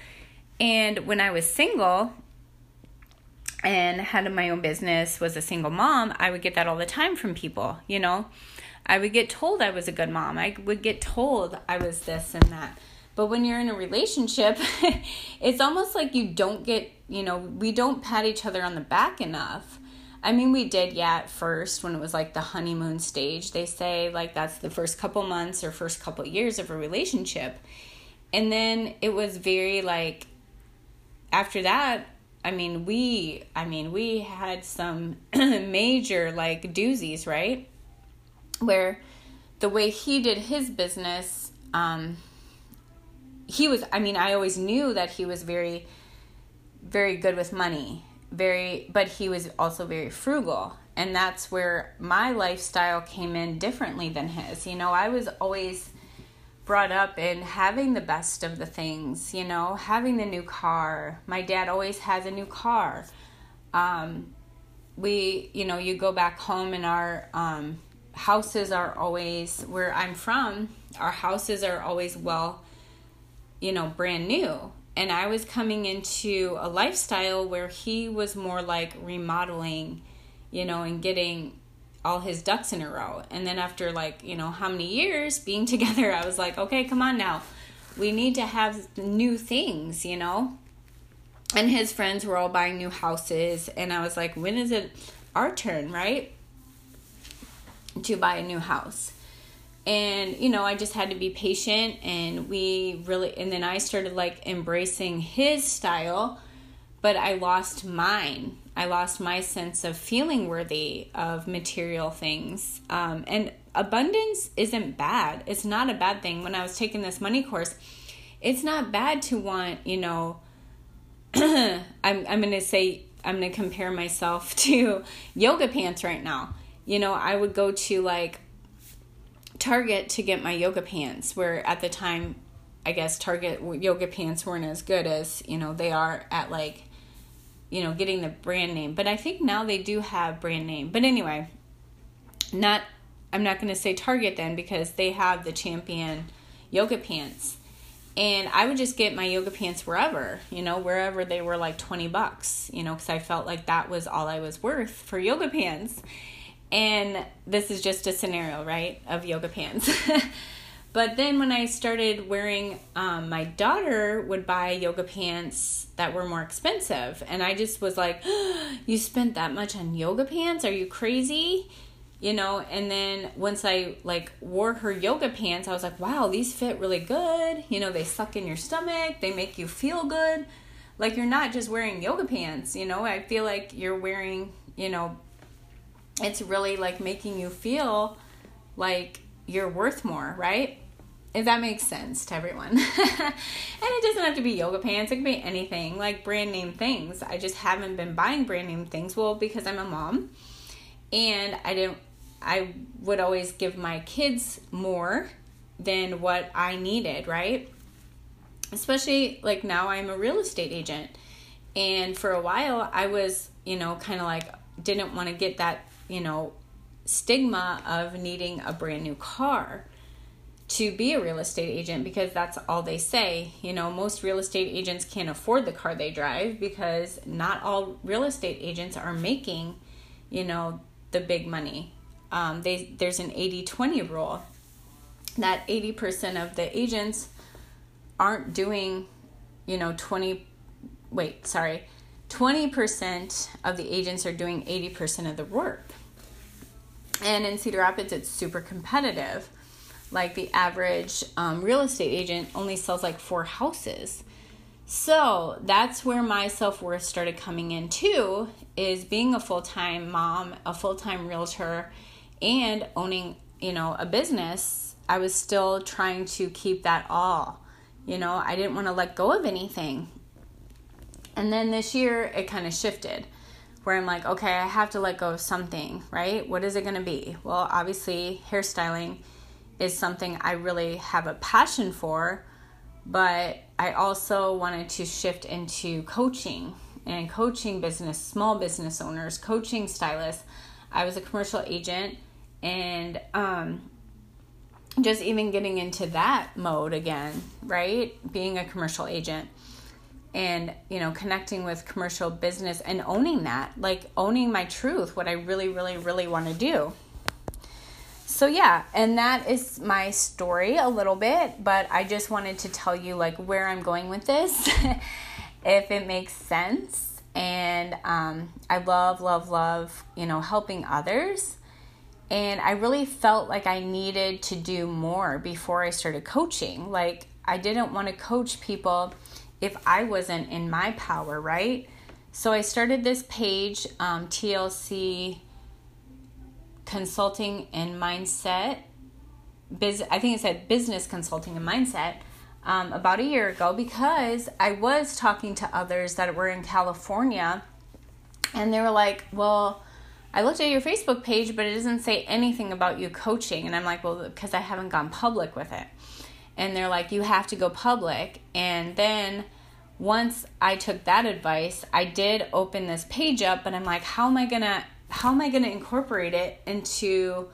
And when I was single, and had my own business, was a single mom, I would get that all the time from people, you know. I would get told I was a good mom. I would get told I was this and that. But when you're in a relationship, it's almost like you don't get, you know, we don't pat each other on the back enough. I mean, we did, yeah, at first when it was like the honeymoon stage. They say like that's the first couple months or first couple years of a relationship. And then it was very like, after that, I mean, we, I mean, we had some major like doozies, right? Where the way he did his business, um, he was, I mean, I always knew that he was very, very good with money, very, but he was also very frugal. And that's where my lifestyle came in differently than his. You know, I was always brought up in having the best of the things, you know, having the new car. My dad always has a new car. Um, we, you know, you go back home and our um, houses are always, where I'm from, our houses are always well, you know, brand new. And I was coming into a lifestyle where he was more like remodeling, you know, and getting all his ducks in a row. And then after like, you know, how many years being together, I was like, okay, come on now. We need to have new things, you know? And his friends were all buying new houses. And I was like, when is it our turn, right? To buy a new house. And, you know, I just had to be patient. And we really, and then I started like embracing his style, but I lost mine I lost my sense of feeling worthy of material things. Um, and abundance isn't bad. It's not a bad thing. When I was taking this money course, it's not bad to want, you know, I'm, I'm going to say, I'm going to compare myself to yoga pants right now. You know, I would go to like Target to get my yoga pants, where at the time, I guess Target yoga pants weren't as good as, you know, they are at like you know, getting the brand name. But I think now they do have brand name. But anyway, not I'm not going to say Target then because they have the Champion yoga pants. And I would just get my yoga pants wherever, you know, wherever they were like 20 bucks, you know, because I felt like that was all I was worth for yoga pants. And this is just a scenario, right, of yoga pants. But then when I started wearing, um, my daughter would buy yoga pants that were more expensive. And I just was like, oh, You spent that much on yoga pants? Are you crazy? You know, and then once I like wore her yoga pants, I was like, wow, these fit really good. You know, they suck in your stomach, they make you feel good. Like you're not just wearing yoga pants, you know, I feel like you're wearing, you know, it's really like making you feel like you're worth more, right? If that makes sense to everyone. and it doesn't have to be yoga pants, it can be anything, like brand name things. I just haven't been buying brand name things. Well, because I'm a mom and I didn't I would always give my kids more than what I needed, right? Especially like now I'm a real estate agent. And for a while I was, you know, kind of like didn't want to get that, you know, stigma of needing a brand new car to be a real estate agent because that's all they say. You know, most real estate agents can't afford the car they drive because not all real estate agents are making, you know, the big money. Um, they there's an 80-20 rule that 80% of the agents aren't doing, you know, 20 wait, sorry. 20% of the agents are doing 80% of the work. And in Cedar Rapids it's super competitive like the average um, real estate agent only sells like four houses. So that's where my self worth started coming in too, is being a full time mom, a full time realtor, and owning, you know, a business. I was still trying to keep that all. You know, I didn't want to let go of anything. And then this year it kind of shifted where I'm like, okay, I have to let go of something, right? What is it going to be? Well, obviously, hairstyling is something I really have a passion for, but I also wanted to shift into coaching and coaching business, small business owners, coaching stylists. I was a commercial agent and um, just even getting into that mode again, right? Being a commercial agent and, you know, connecting with commercial business and owning that, like owning my truth, what I really, really, really want to do. So, yeah, and that is my story a little bit, but I just wanted to tell you, like, where I'm going with this, if it makes sense. And um, I love, love, love, you know, helping others and I really felt like I needed to do more before I started coaching. Like, I didn't want to coach people if I wasn't in my power, right? So I started this page, um, TLC Consulting and Mindset. Biz, I think it said Business Consulting and Mindset. Um, about a year ago because I was talking to others that were in California and they were like, Well, I looked at your Facebook page, but it doesn't say anything about you coaching. And I'm like, well, because I haven't gone public with it. And they're like, you have to go public. And then once I took that advice, I did open this page up, but I'm like, how am I gonna how am I gonna incorporate it into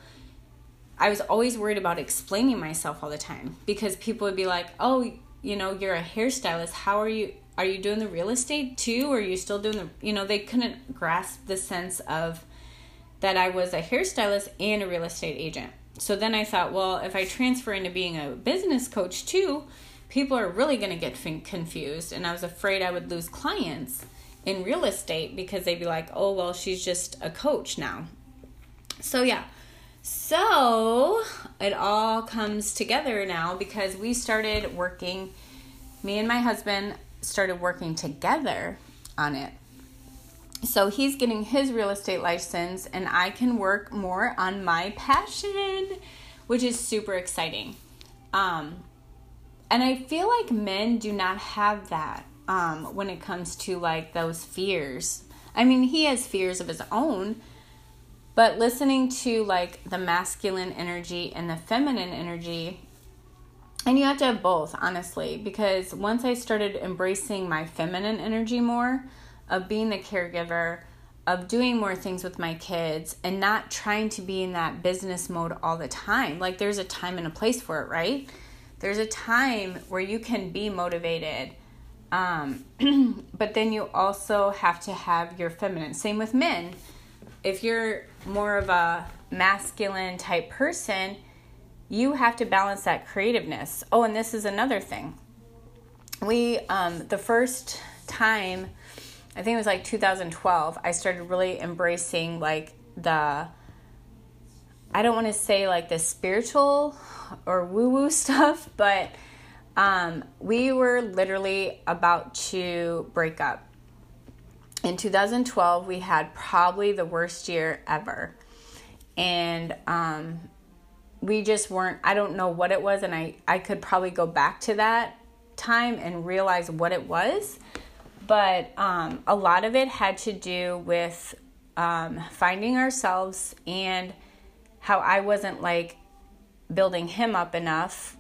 I was always worried about explaining myself all the time because people would be like, "Oh, you know, you're a hairstylist. How are you are you doing the real estate too or are you still doing the you know, they couldn't grasp the sense of that I was a hairstylist and a real estate agent. So then I thought, well, if I transfer into being a business coach too, people are really going to get confused. And I was afraid I would lose clients in real estate because they'd be like, oh, well, she's just a coach now. So, yeah. So it all comes together now because we started working, me and my husband started working together on it so he's getting his real estate license and i can work more on my passion which is super exciting um, and i feel like men do not have that um, when it comes to like those fears i mean he has fears of his own but listening to like the masculine energy and the feminine energy and you have to have both honestly because once i started embracing my feminine energy more of being the caregiver, of doing more things with my kids and not trying to be in that business mode all the time. Like there's a time and a place for it, right? There's a time where you can be motivated. Um, but then you also have to have your feminine. Same with men. If you're more of a masculine type person, you have to balance that creativeness. Oh, and this is another thing. We, um, the first time I think it was like 2012, I started really embracing like the I don't want to say like the spiritual or woo woo stuff, but um, we were literally about to break up. In 2012, we had probably the worst year ever. And um, we just weren't, I don't know what it was, and I, I could probably go back to that time and realize what it was but um, a lot of it had to do with um, finding ourselves and how I wasn't like building him up enough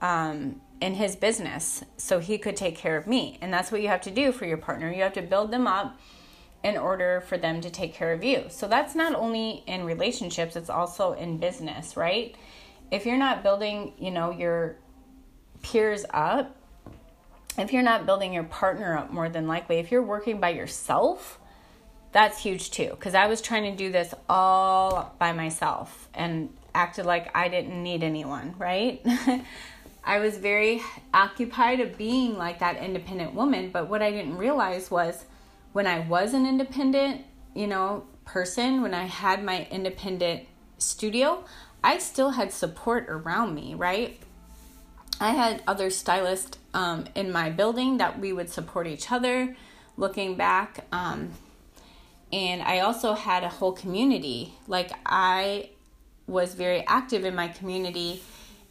um, in his business so he could take care of me. And that's what you have to do for your partner. You have to build them up in order for them to take care of you. So that's not only in relationships, it's also in business, right? If you're not building, you know, your peers up, if you're not building your partner up more than likely, if you're working by yourself, that's huge too. Because I was trying to do this all by myself and acted like I didn't need anyone, right? I was very occupied of being like that independent woman, but what I didn't realize was when I was an independent, you know, person, when I had my independent studio, I still had support around me, right? I had other stylists um, in my building that we would support each other looking back. Um, and I also had a whole community. Like I was very active in my community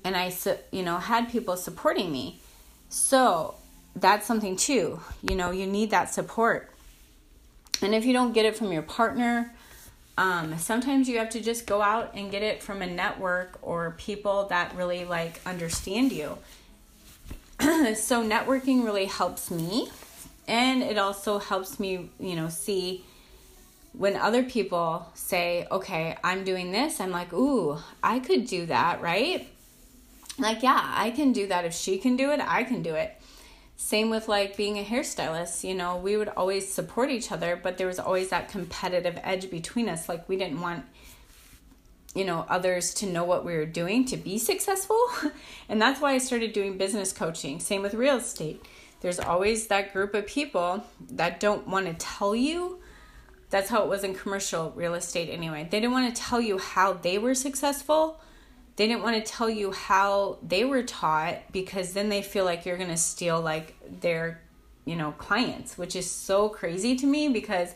and I, you know, had people supporting me. So that's something too. You know, you need that support. And if you don't get it from your partner, um, sometimes you have to just go out and get it from a network or people that really like understand you. so networking really helps me and it also helps me, you know, see when other people say, okay, I'm doing this, I'm like, ooh, I could do that, right? Like, yeah, I can do that. If she can do it, I can do it. Same with like being a hairstylist, you know, we would always support each other, but there was always that competitive edge between us. Like, we didn't want, you know, others to know what we were doing to be successful. and that's why I started doing business coaching. Same with real estate there's always that group of people that don't want to tell you. That's how it was in commercial real estate anyway. They didn't want to tell you how they were successful. They didn't want to tell you how they were taught because then they feel like you're going to steal like their, you know, clients, which is so crazy to me because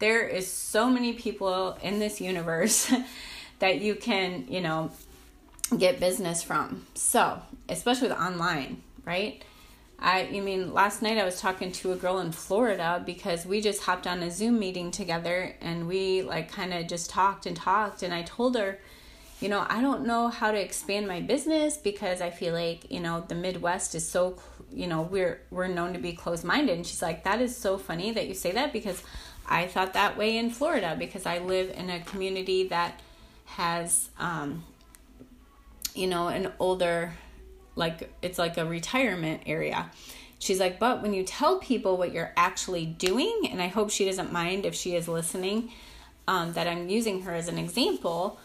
there is so many people in this universe that you can, you know, get business from. So, especially with online, right? I, you mean, last night I was talking to a girl in Florida because we just hopped on a Zoom meeting together and we like kind of just talked and talked. And I told her, you know, I don't know how to expand my business because I feel like, you know, the Midwest is so, you know, we're we're known to be closed-minded. And she's like, "That is so funny that you say that because I thought that way in Florida because I live in a community that has um you know, an older like it's like a retirement area. She's like, but when you tell people what you're actually doing, and I hope she doesn't mind if she is listening, um, that I'm using her as an example,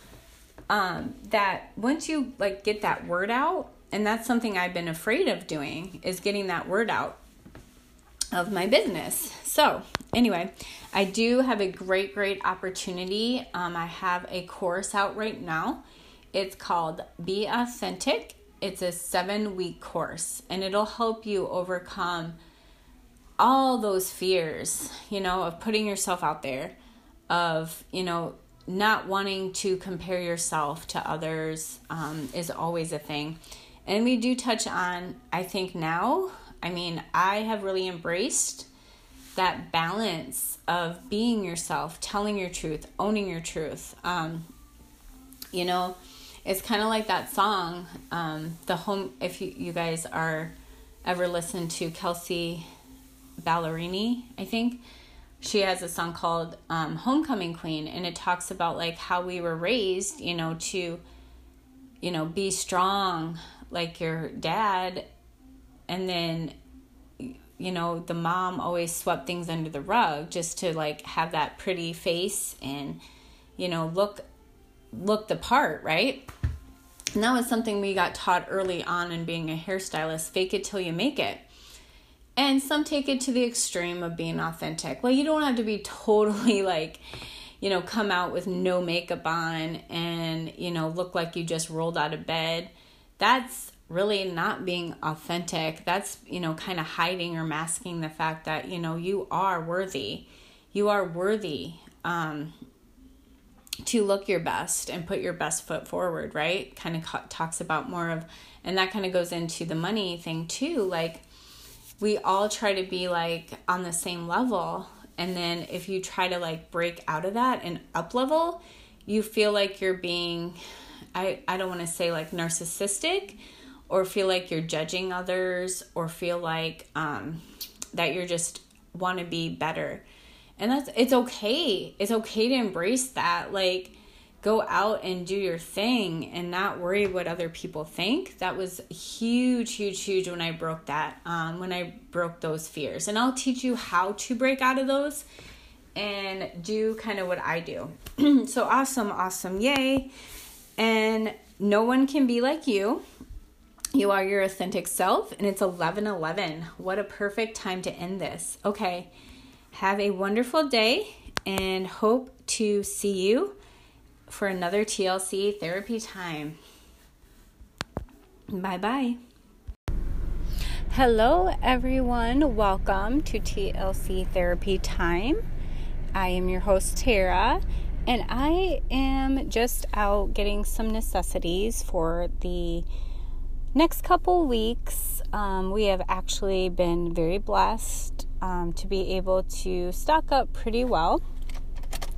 um, that once you like get that word out, and that's something I've been afraid of doing, is getting that word out of my business. So, anyway, I do have a great, great opportunity. Um, I have a course out right now. It's called Be Authentic it's a seven week course and it'll help you overcome all those fears, you know, of putting yourself out there, of, you know, not wanting to compare yourself to others um, is always a thing. And we do touch on, I think now, I mean, I have really embraced that balance of being yourself, telling your truth, owning your truth. Um, you know, it's kind of like that song, um, the home. If you, you guys are ever listened to Kelsea Ballerini, I think she has a song called um, Homecoming Queen, and it talks about like how we were raised, you know, to, you know, be strong like your dad, and then, you know, the mom always swept things under the rug just to like have that pretty face and, you know, look look the part, right? And that was something we got taught early on in being a hairstylist fake it till you make it. And some take it to the extreme of being authentic. Well, you don't have to be totally like, you know, come out with no makeup on and, you know, look like you just rolled out of bed. That's really not being authentic. That's, you know, kind of hiding or masking the fact that, you know, you are worthy. You are worthy. Um, to look your best and put your best foot forward, right? Kind of talks about more of, and that kind of goes into the money thing too. Like, we all try to be like on the same level. And then if you try to like break out of that and up level, you feel like you're being, I, I don't want to say like narcissistic or feel like you're judging others or feel like um, that you're just want to be better. And that's it's okay. It's okay to embrace that. Like go out and do your thing and not worry what other people think. That was huge huge huge when i broke that um, when i broke those fears. And i'll teach you how to break out of those and do kind of what i do. So awesome awesome yay. And no one can be like you. You are your authentic self and it's 11 11 what a perfect time to end this. Okay have a wonderful day and hope to see you for another TLC therapy time. Bye bye. Hello, everyone. Welcome to TLC Therapy Time. I am your host, Tara, and I am just out getting some necessities for the next couple weeks. Um, we have actually been very blessed um, to be able to stock up pretty well.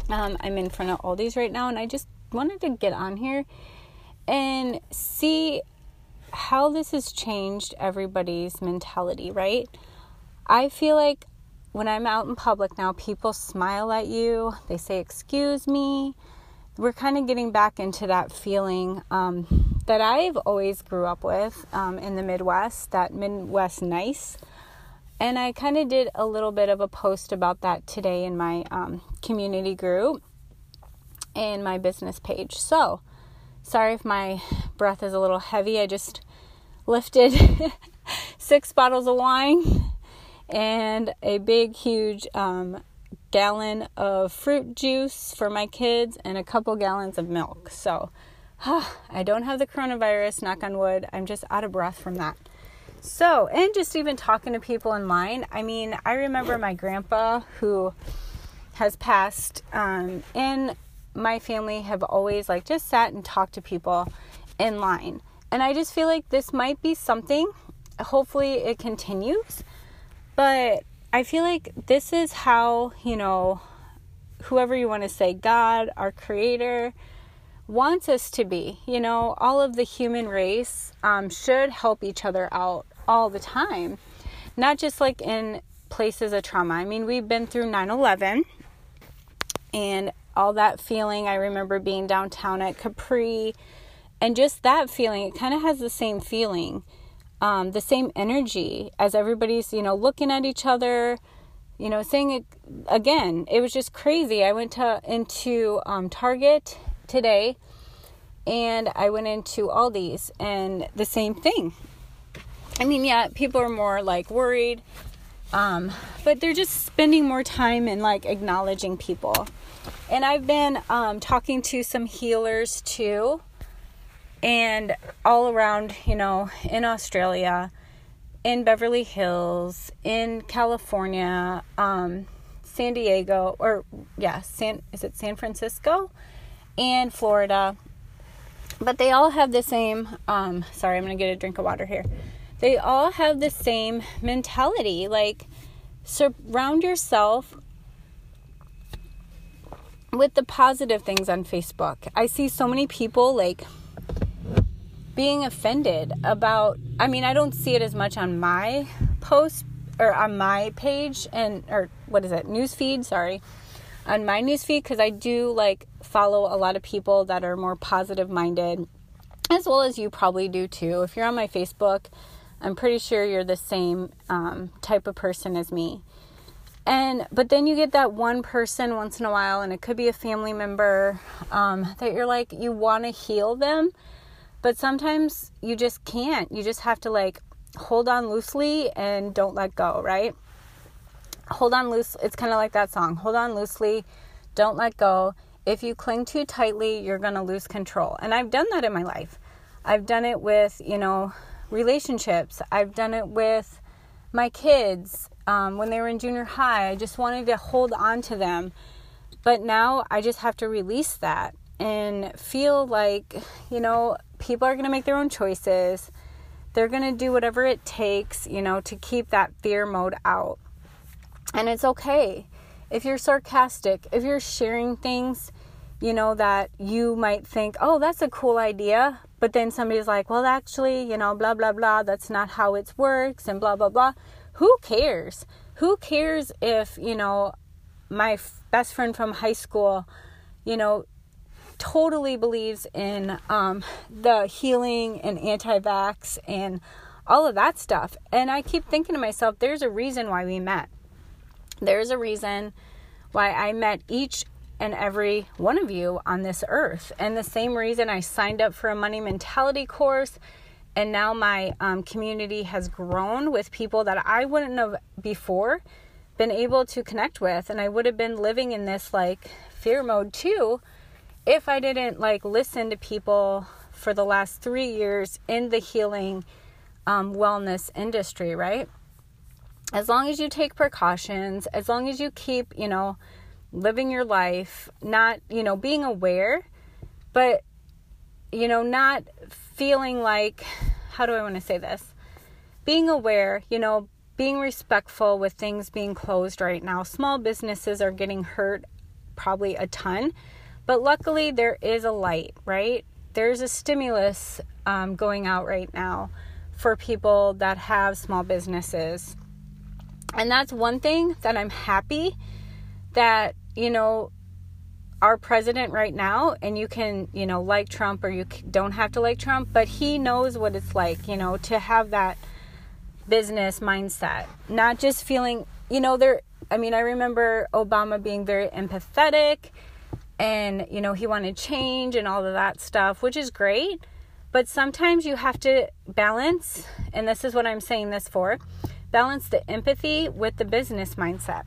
Um, I'm in front of Aldi's right now, and I just wanted to get on here and see how this has changed everybody's mentality, right? I feel like when I'm out in public now, people smile at you, they say, Excuse me. We're kind of getting back into that feeling um, that I've always grew up with um, in the Midwest, that Midwest nice. And I kind of did a little bit of a post about that today in my um, community group and my business page. So, sorry if my breath is a little heavy. I just lifted six bottles of wine and a big, huge um, gallon of fruit juice for my kids and a couple gallons of milk. So, I don't have the coronavirus, knock on wood. I'm just out of breath from that. So, and just even talking to people in line. I mean, I remember my grandpa who has passed, um, and my family have always like just sat and talked to people in line. And I just feel like this might be something. Hopefully, it continues. But I feel like this is how, you know, whoever you want to say, God, our creator, wants us to be. You know, all of the human race um, should help each other out all the time, not just like in places of trauma. I mean, we've been through 9 11 and all that feeling. I remember being downtown at Capri and just that feeling, it kind of has the same feeling, um, the same energy as everybody's, you know, looking at each other. You know, saying it again, it was just crazy. I went to into um, Target today and I went into Aldi's and the same thing. I mean, yeah, people are more like worried, um, but they're just spending more time in like acknowledging people. And I've been um, talking to some healers too, and all around, you know, in Australia, in Beverly Hills, in California, um, San Diego, or yeah, San is it San Francisco? and Florida. But they all have the same, um, sorry, I'm to get a drink of water here. They all have the same mentality. Like, surround yourself with the positive things on Facebook. I see so many people like being offended about I mean, I don't see it as much on my post or on my page and or what is it? News feed, sorry on my newsfeed because I do like follow a lot of people that are more positive minded, as well as you probably do too. If you're on my Facebook, I'm pretty sure you're the same um, type of person as me. And but then you get that one person once in a while, and it could be a family member um, that you're like you want to heal them, but sometimes you just can't. You just have to like hold on loosely and don't let go, right? hold on loose. It's kind of like that song. Hold on loosely. Don't let go. If you cling too tightly, you're going to lose control. And I've done that in my life. I've done it with, you know, relationships. I've done it with my kids um, when they were in junior high. I just wanted to hold on to them. But now I just have to release that and feel like, you know, people are going to make their own choices. They're going to do whatever it takes, you know, to keep that fear mode out. And it's okay if you're sarcastic, if you're sharing things, you know, that you might think, oh, that's a cool idea. But then somebody's like, well, actually, you know, blah, blah, blah, that's not how it works, and blah, blah, blah. Who cares? Who cares if, you know, my f- best friend from high school, you know, totally believes in um, the healing and anti vax and all of that stuff. And I keep thinking to myself, there's a reason why we met. There's a reason why I met each and every one of you on this earth. And the same reason I signed up for a money mentality course. And now my um, community has grown with people that I wouldn't have before been able to connect with. And I would have been living in this like fear mode too if I didn't like listen to people for the last three years in the healing um, wellness industry, right? as long as you take precautions, as long as you keep, you know, living your life, not, you know, being aware, but, you know, not feeling like, how do I want to say this? Being aware, you know, being respectful with things being closed right now. Small businesses are getting hurt probably a ton, but luckily there is a light, right? there's a stimulus um, going out right now for people that have small businesses. And that's one thing that I'm happy that, you know, our president right now, and you can, you know, like Trump or you don't have to like Trump, but he knows what it's like, you know, to have that business mindset, not just feeling, you know, there, I mean, I remember Obama being very empathetic and, you know, he wanted change and all of that stuff, which is great. But sometimes you have to balance, and this is what I'm saying this for balance the empathy with the business mindset.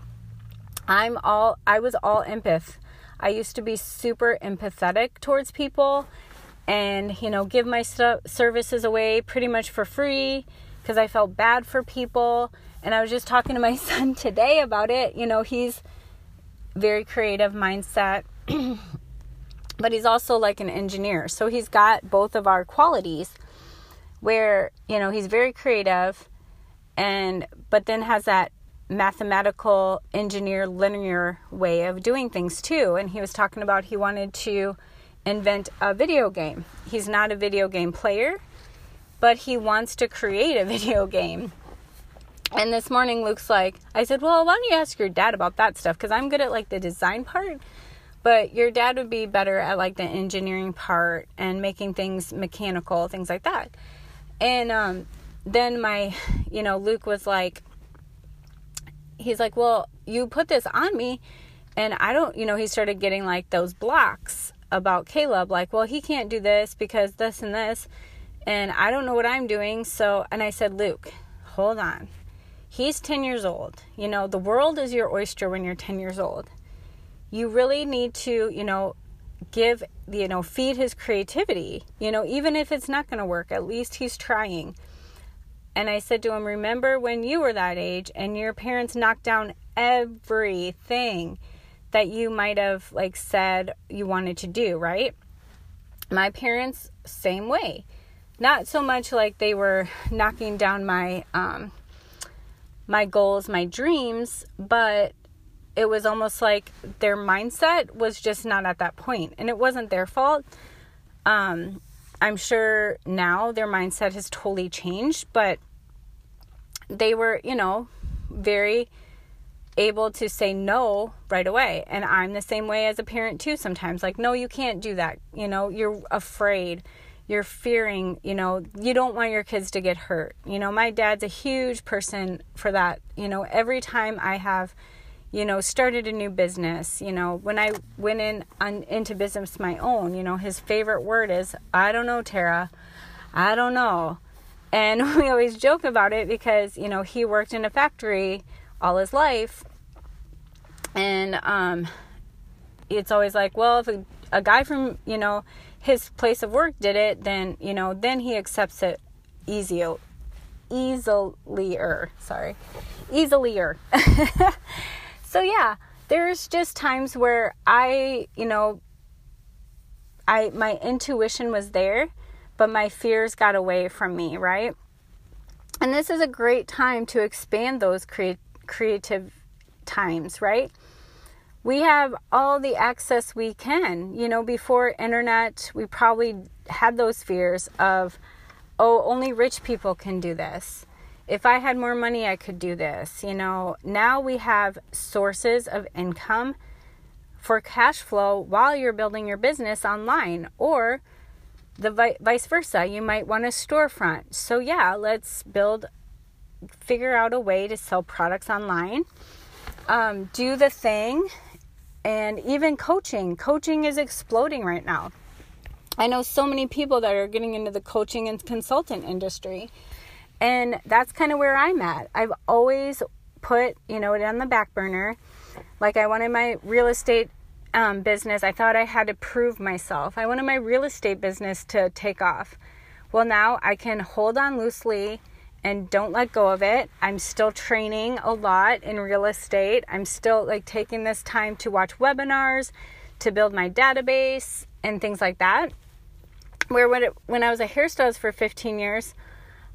I'm all, I was all empath. I used to be super empathetic towards people and, you know, give my services away pretty much for free because I felt bad for people. And I was just talking to my son today about it. You know, he's very creative mindset. but he's also like an engineer. So he's got both of our qualities where, you know, he's very creative and but then has that mathematical engineer linear way of doing things too. And he was talking about he wanted to invent a video game. He's not a video game player, but he wants to create a video game. And this morning Luke's like, I said, "Well, why don't you ask your dad about that stuff cuz I'm good at like the design part." but your dad would be better at like the engineering part and making things mechanical things like that and um, then my you know luke was like he's like well you put this on me and i don't you know he started getting like those blocks about caleb like well he can't do this because this and this and i don't know what i'm doing so and i said luke hold on he's 10 years old you know the world is your oyster when you're 10 years old you really need to, you know, give, you know, feed his creativity. You know, even if it's not going to work, at least he's trying. And I said to him, Remember when you were that age and your parents knocked down everything that you might have, like, said you wanted to do, right? My parents, same way. Not so much like they were knocking down my, um, my goals, my dreams, but it was almost like their mindset was just not at that point and it wasn't their fault um, i'm sure now their mindset has totally changed but they were you know very able to say no right away. And i'm the same way as a parent too sometimes. Like no you can't do that. You know you're afraid. You're fearing you know you don't want your kids to get hurt. You know my dad's a huge person for that. You know every time i have you know, started a new business. You know, when I went in on, into business my own, you know, his favorite word is, I don't know, Tara. I don't know. And we always joke about it because, you know, he worked in a factory all his life. And um, it's always like, well, if a, a guy from, you know, his place of work did it, then, you know, then he accepts it easy, easilier. Sorry, easilier. so yeah, there's just times where I, you know, I my intuition was there, but my fears got away from me, right? And this is a great time to expand those crea- creative times, right? We have all the access we can. You know, before internet, we probably had those fears of, oh, only rich people can do this if I had more money, I could do this. You know, now we have sources of income for cash flow while you're building your business online or the vi- vice versa. You might want a storefront. So, yeah, let's build, figure out a way to sell products online. Um, do the thing. And even coaching. Coaching is exploding right now. I know so many people that are getting into the coaching and consultant industry. And that's kind of where I'm at. I've always put, you know, it on the back burner. Like I wanted my real estate um, business, I thought I had to prove myself. I wanted my real estate business to take off. Well, now I can hold on loosely and don't let go of it. I'm still training a lot in real estate. I'm still like taking this time to watch webinars, to build my database and things like that. Where when it, when I was a hairstylist for 15 years,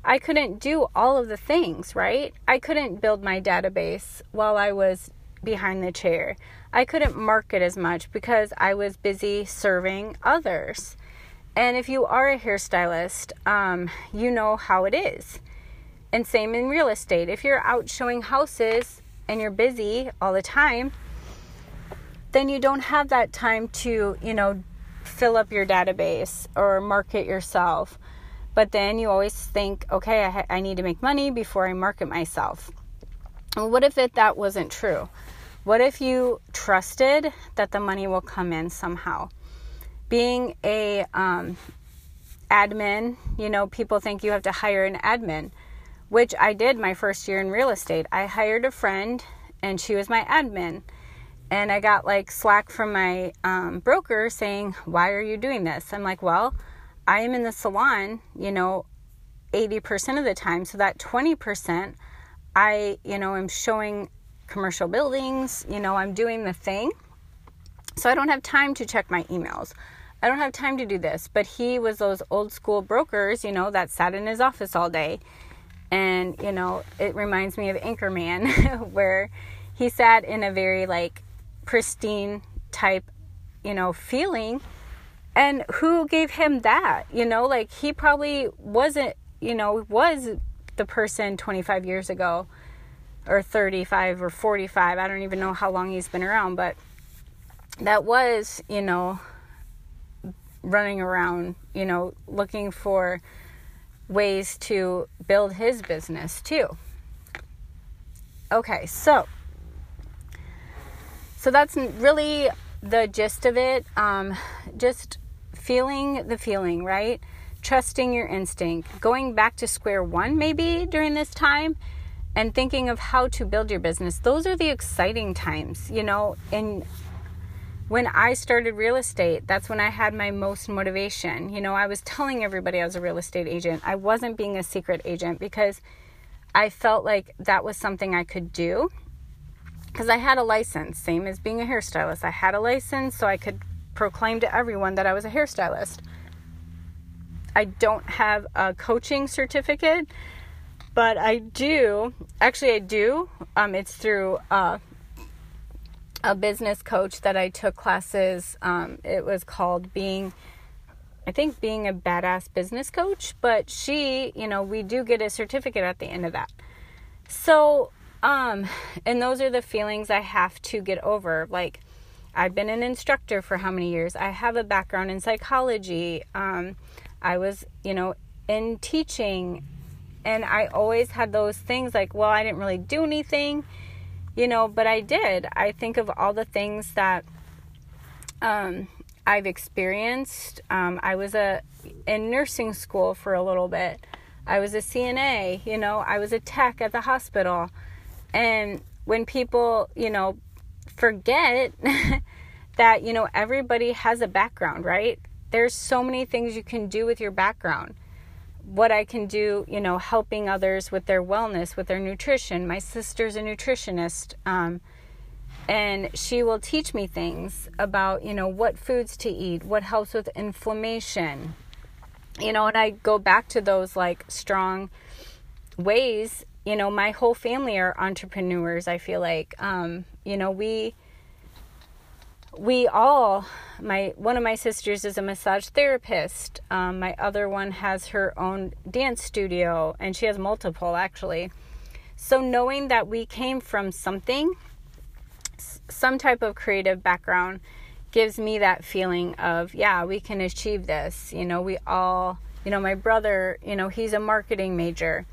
I couldn't do all of the things, right? I couldn't build my database while I was behind the chair. I couldn't market as much because I was busy serving others. And if you are a hairstylist, um, you know how it is. And same in real estate. If you're out showing houses and you're busy all the time, then you don't have that time to, you know, fill up your database or market yourself. But then you always think, okay, I, ha- I need to make money before I market myself. Well, what if it, that wasn't true? What if you trusted that the money will come in somehow? being a um, admin, you know, people think you have to hire an admin, which I did my first year in real estate. I hired a friend and she was my admin. And I got like slack from my um, broker saying, Why are you doing this? I'm like, Well, I am in the salon, you know, 80% of the time. So that 20%, I, you know, am showing commercial buildings, you know, I'm doing the thing. So I don't have time to check my emails. I don't have time to do this. But he was those old school brokers, you know, that sat in his office all day. And, you know, it reminds me of Anchorman, where he sat in a very like pristine type, you know, feeling. And who gave him that? You know, like he probably wasn't, you know, was the person 25 years ago or 35 or 45. I don't even know how long he's been around, but that was, you know, running around, you know, looking for ways to build his business too. Okay, so so that's really the gist of it. Um, just feeling the feeling, right? Trusting your instinct, going back to square one maybe during this time and thinking of how to build your business. Those are the exciting times, you know, and when I started real estate, that's when I had my most motivation. You know, I was telling everybody I was a real estate agent. I wasn't being a secret agent because I felt like that was something I could do because I had a license, same as being a hairstylist. I had a license so I could proclaim to everyone that I was a hairstylist. I don't have a coaching certificate, but I do. Actually, I do. Um, it's through uh, a business coach that I took classes. Um, it was called Being, I think, Being a Badass Business Coach. But she, you know, we do get a certificate at the end of that. So, um, and those are the feelings I have to get over. Like, I've been an instructor for how many years? I have a background in psychology. Um, I was, you know, in teaching. And I always had those things like, well, I didn't really do anything you know, but I did. I think of all the things that um, I've experienced. Um, I was a in nursing school for a little bit. I was a CNA, you know, I was a tech at the hospital. And when people, you know, forget that, you know, everybody has a background, right? There's so many things you can do with your background what I can do, you know, helping others with their wellness, with their nutrition. My sister's a nutritionist, um, and she will teach me things about, you know, what foods to eat, what helps with inflammation, you know, and I go back to those like strong ways. You know, my whole family are entrepreneurs. I feel like, um, you know, we we all my one of my sisters is a massage therapist. Um, my other one has her own dance studio and she has multiple actually. So knowing that we came from something some type of creative background gives me that feeling of yeah we can achieve this. You know we all you know my brother you know he's a marketing major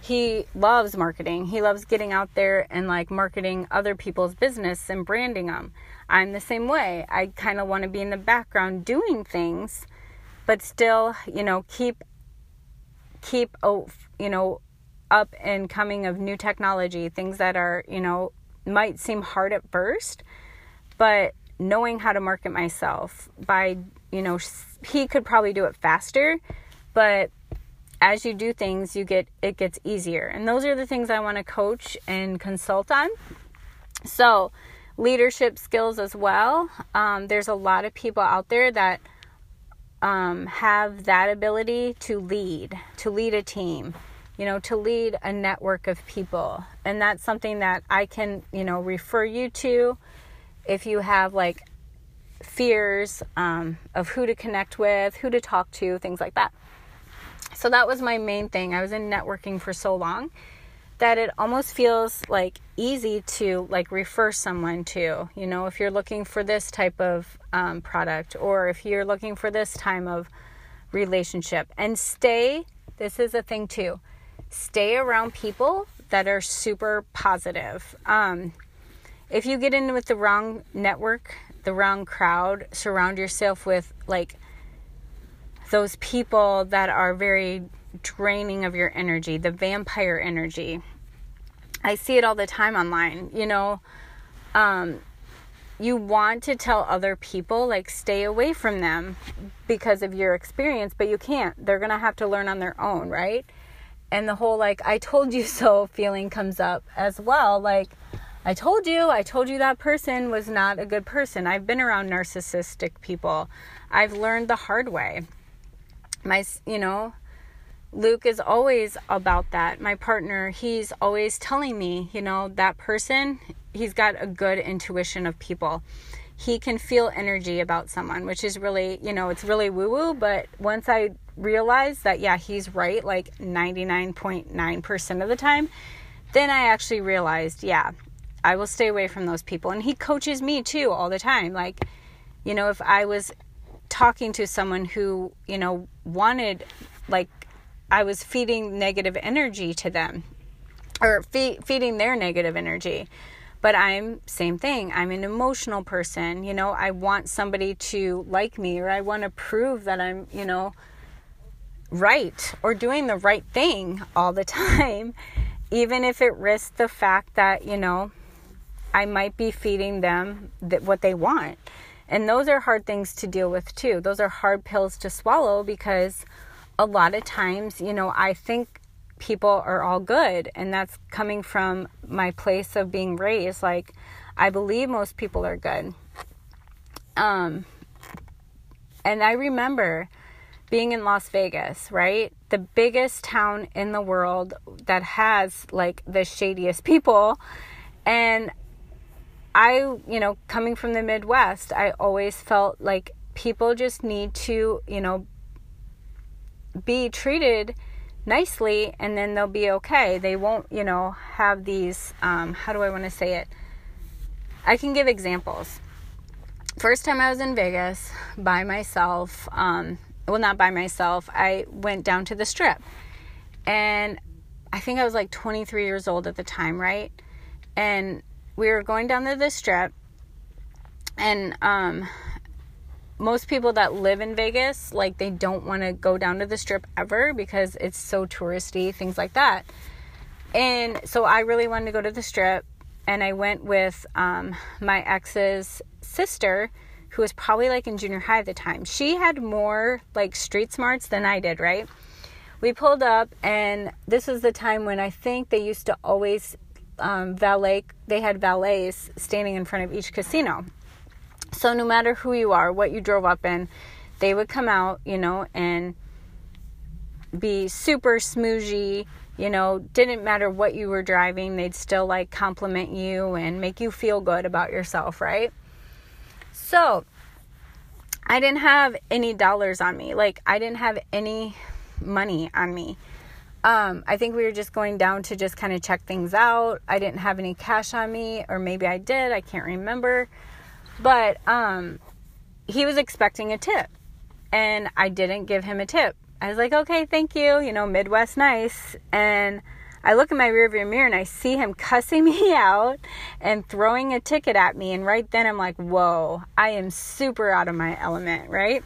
he loves marketing he loves getting out there and like marketing other people's business and branding them I'm the same way. I kind of want to be in the background doing things, but still, you know, keep keep you know up and coming of new technology, things that are, you know, might seem hard at first, but knowing how to market myself by, you know, he could probably do it faster, but as you do things, you get it gets easier. And those are the things I want to coach and consult on. So, leadership skills as well. Um, there's a lot of people out there that um, have that ability to lead, to lead a team, you know, to lead a network of people. And that's something that I can, you know, refer you to if you have like fears um, of who to connect with, who to talk to, things like that. So that was my main thing. I was in networking for so long that it almost feels like easy to like refer someone to you know if you're looking for this type of um, product or if you're looking for this time of relationship and stay this is a thing too stay around people that are super positive um, if you get in with the wrong network the wrong crowd surround yourself with like those people that are very draining of your energy, the vampire energy. I see it all the time online, you know. Um, you want to tell other people, like, stay away from them because of your experience, but you can't. They're going to have to learn on their own, right? And the whole, like, I told you so feeling comes up as well. Like, I told you, I told you that person was not a good person. I've been around narcissistic people. I've learned the hard way. My, you know, Luke is always about that. My partner, he's always telling me, you know, that person, he's got a good intuition of people. He can feel energy about someone, which is really, you know, it's really woo woo. But once I realized that, yeah, he's right, like 99.9% of the time, then I actually realized, yeah, I will stay away from those people. And he coaches me too all the time. Like, you know, if I was talking to someone who, you know, wanted like I was feeding negative energy to them or fe- feeding their negative energy. But I'm same thing. I'm an emotional person, you know, I want somebody to like me or I want to prove that I'm, you know, right or doing the right thing all the time, even if it risks the fact that, you know, I might be feeding them that what they want. And those are hard things to deal with too. Those are hard pills to swallow because a lot of times, you know, I think people are all good. And that's coming from my place of being raised. Like, I believe most people are good. Um, and I remember being in Las Vegas, right? The biggest town in the world that has like the shadiest people. And I, you know, coming from the Midwest, I always felt like people just need to, you know, be treated nicely and then they'll be okay. They won't, you know, have these, um, how do I want to say it? I can give examples. First time I was in Vegas by myself, um, well, not by myself, I went down to the strip. And I think I was like 23 years old at the time, right? And we were going down to the strip. And um, most people that live in Vegas, like they don't want to go down to the strip ever because it's so touristy, things like that. And so I really wanted to go to the strip, and I went with um, my ex's sister, who was probably like in junior high at the time. She had more like street smarts than I did, right? We pulled up, and this was the time when I think they used to always um, valet, they had valets standing in front of each casino. So no matter who you are, what you drove up in, they would come out, you know, and be super smoochy, you know, didn't matter what you were driving, they'd still like compliment you and make you feel good about yourself, right? So, I didn't have any dollars on me. Like I didn't have any money on me. Um, I think we were just going down to just kind of check things out. I didn't have any cash on me, or maybe I did. I can't remember. But um, he was expecting a tip, and I didn't give him a tip. I was like, okay, thank you, you know, Midwest nice. And I look in my rearview mirror and I see him cussing me out and throwing a ticket at me. And right then I'm like, whoa, I am super out of my element, right?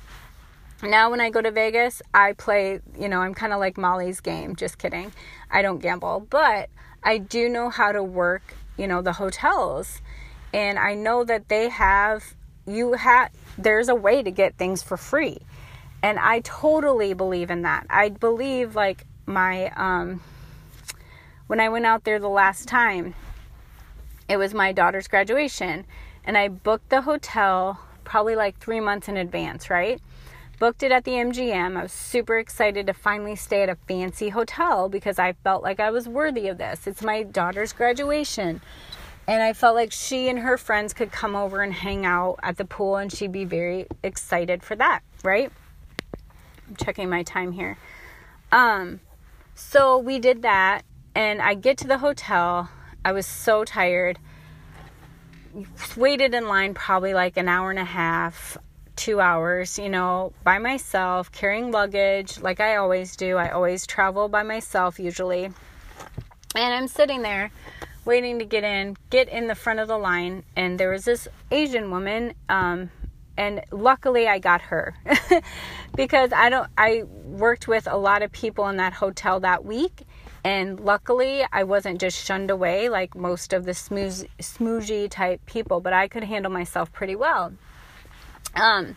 Now, when I go to Vegas, I play, you know, I'm kind of like Molly's game. Just kidding. I don't gamble, but I do know how to work, you know, the hotels and I know that they have you have there's a way to get things for free. And I totally believe in that. I believe like my um when I went out there the last time, it was my daughter's graduation and I booked the hotel probably like 3 months in advance, right? Booked it at the MGM. I was super excited to finally stay at a fancy hotel because I felt like I was worthy of this. It's my daughter's graduation And I felt like she and her friends could come over and hang out at the pool, and she'd be very excited for that, right? I'm checking my time here. Um, so we did that, and I get to the hotel. I was so tired. Waited in line probably like an hour and a half, two hours, you know, by myself, carrying luggage like I always do. I always travel by myself usually. And I'm sitting there waiting to get in, get in the front of the line, and there was this Asian woman. Um, and luckily I got her because I don't I worked with a lot of people in that hotel that week and luckily I wasn't just shunned away like most of the smoochy type people but I could handle myself pretty well um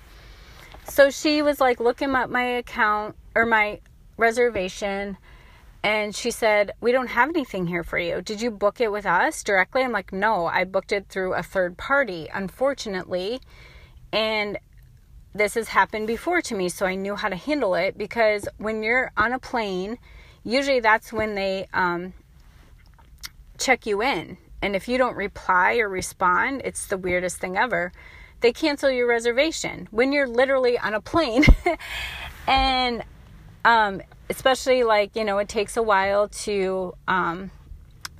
so she was like looking up my account or my reservation and she said, We don't have anything here for you. Did you book it with us directly? I'm like, No, I booked it through a third party, unfortunately. And this has happened before to me, so I knew how to handle it because when you're on a plane, usually that's when they um, check you in. And if you don't reply or respond, it's the weirdest thing ever. They cancel your reservation when you're literally on a plane. and um, especially like you know it takes a while to um,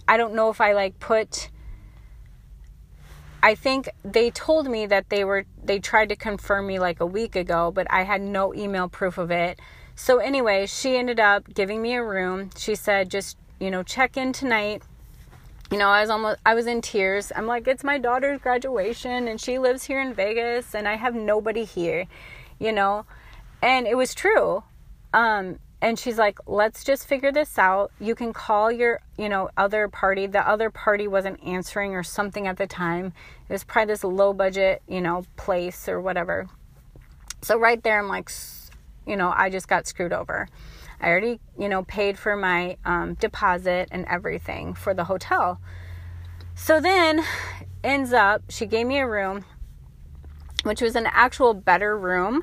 i don't know if i like put i think they told me that they were they tried to confirm me like a week ago but i had no email proof of it. So anyway she ended up giving me a room. She said just you know check in tonight you know i was almost i was in tears. I'm like it's my daughter's graduation and she lives here in vegas and i have nobody here you know? And it was true. Um and she's like let's just figure this out. You can call your you know other party. The other party wasn't answering or something at the time. It was probably this low budget you know place or whatever. So right there i'm like you know i just got screwed over i already you know paid for my um, deposit and everything for the hotel so then ends up she gave me a room which was an actual better room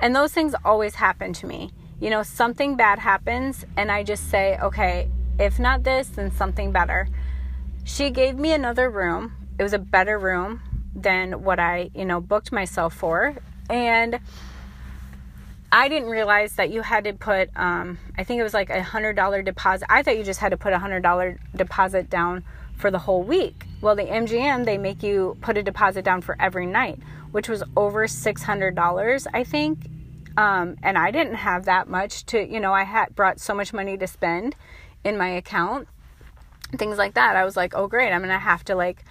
and those things always happen to me you know, something bad happens and I just say, okay, if not this, then something better. She gave me another room. It was a better room than what I, you know, booked myself for. And I didn't realize that you had to put, um, I think it was like a $100 deposit. I thought you just had to put a $100 deposit down for the whole week. Well, the MGM, they make you put a deposit down for every night, which was over $600, I think. Um, and I didn't have that much to, you know, I had brought so much money to spend in my account, things like that. I was like, oh, great, I'm going to have to like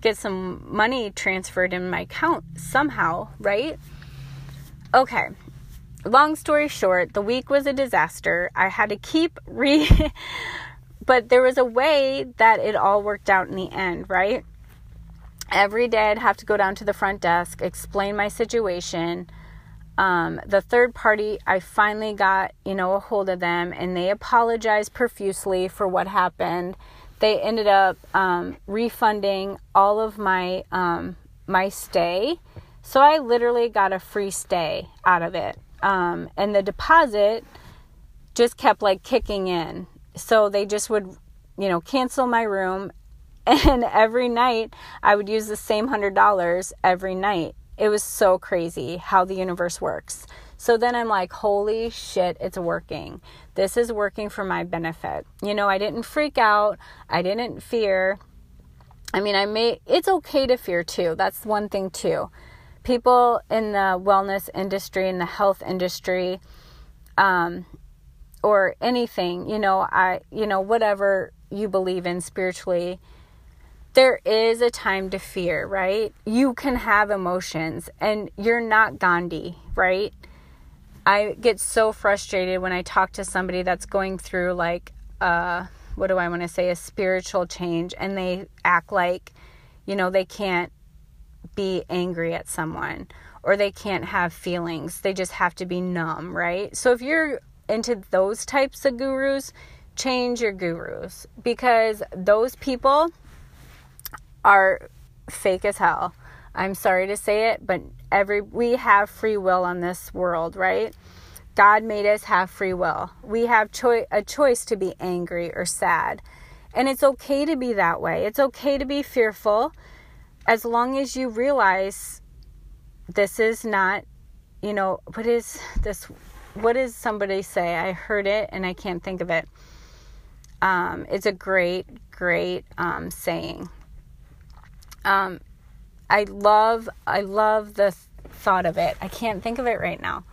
get some money transferred in my account somehow, right? Okay. Long story short, the week was a disaster. I had to keep re but there was a way that it all worked out in the end, right? Every day I'd have to go down to the front desk, explain my situation, um, the third party, I finally got, you know, a hold of them and they apologized profusely for what happened. They ended up um, refunding all of my um, my stay. So I literally got a free stay out of it. Um, and the deposit just kept like kicking in. So they just would, you know, cancel my room. And every night I would use the same $100 every night it was so crazy how the universe works. So then I'm like, holy shit, it's working. This is working for my benefit. You know, I didn't freak out, I didn't fear. I mean, I may, it's okay to fear too. That's one thing too. People in the wellness industry, in the health industry, um, or anything, you know, I, you know, whatever you believe in spiritually, there is a time to fear, right? You can have emotions and you're not Gandhi, right? I get so frustrated when I talk to somebody that's going through like uh what do I want to say a spiritual change and they act like you know they can't be angry at someone or they can't have feelings. They just have to be numb, right? So if you're into those types of gurus, change your gurus because those people are fake as hell. I'm sorry to say it, but every we have free will on this world, right? God made us have free will. We have choi- a choice to be angry or sad. And it's okay to be that way. It's okay to be fearful as long as you realize this is not, you know, what is this? What does somebody say? I heard it and I can't think of it. Um, it's a great, great um, saying. Um, I love, I love the thought of it. I can't think of it right now.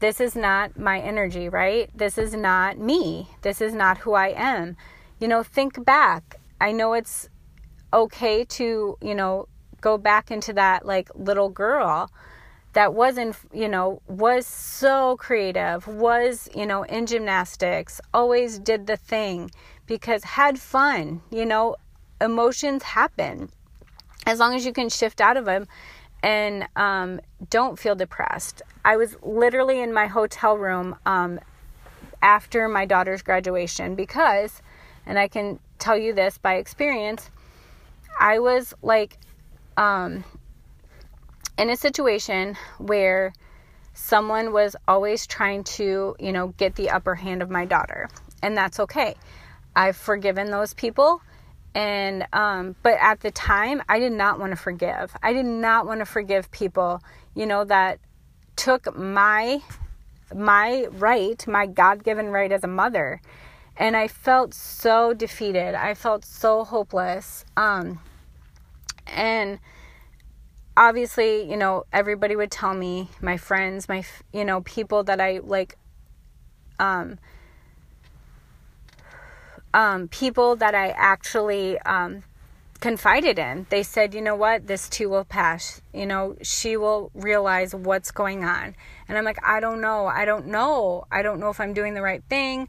This is not my energy, right? This is not me. This is not who I am. You know, think back. I know it's okay to, you know, go back into that like little girl that wasn't, you know, was so creative, was, you know, in gymnastics, always did the thing because had fun, you know, emotions happen. As long as you can shift out of them and um, don't feel depressed. I was literally in my hotel room um, after my daughter's graduation because, and I can tell you this by experience, I was like um, in a situation where someone was always trying to, you know, get the upper hand of my daughter, and that's okay. I've forgiven those people and um but at the time i did not want to forgive. I did not want to forgive people you know that took my my right my god-given right as a mother and i felt so defeated. I felt so hopeless. Um and obviously you know everybody would tell me my friends my you know people that i like um um, people that I actually um, confided in. They said, you know what, this too will pass. You know, she will realize what's going on. And I'm like, I don't know. I don't know. I don't know if I'm doing the right thing.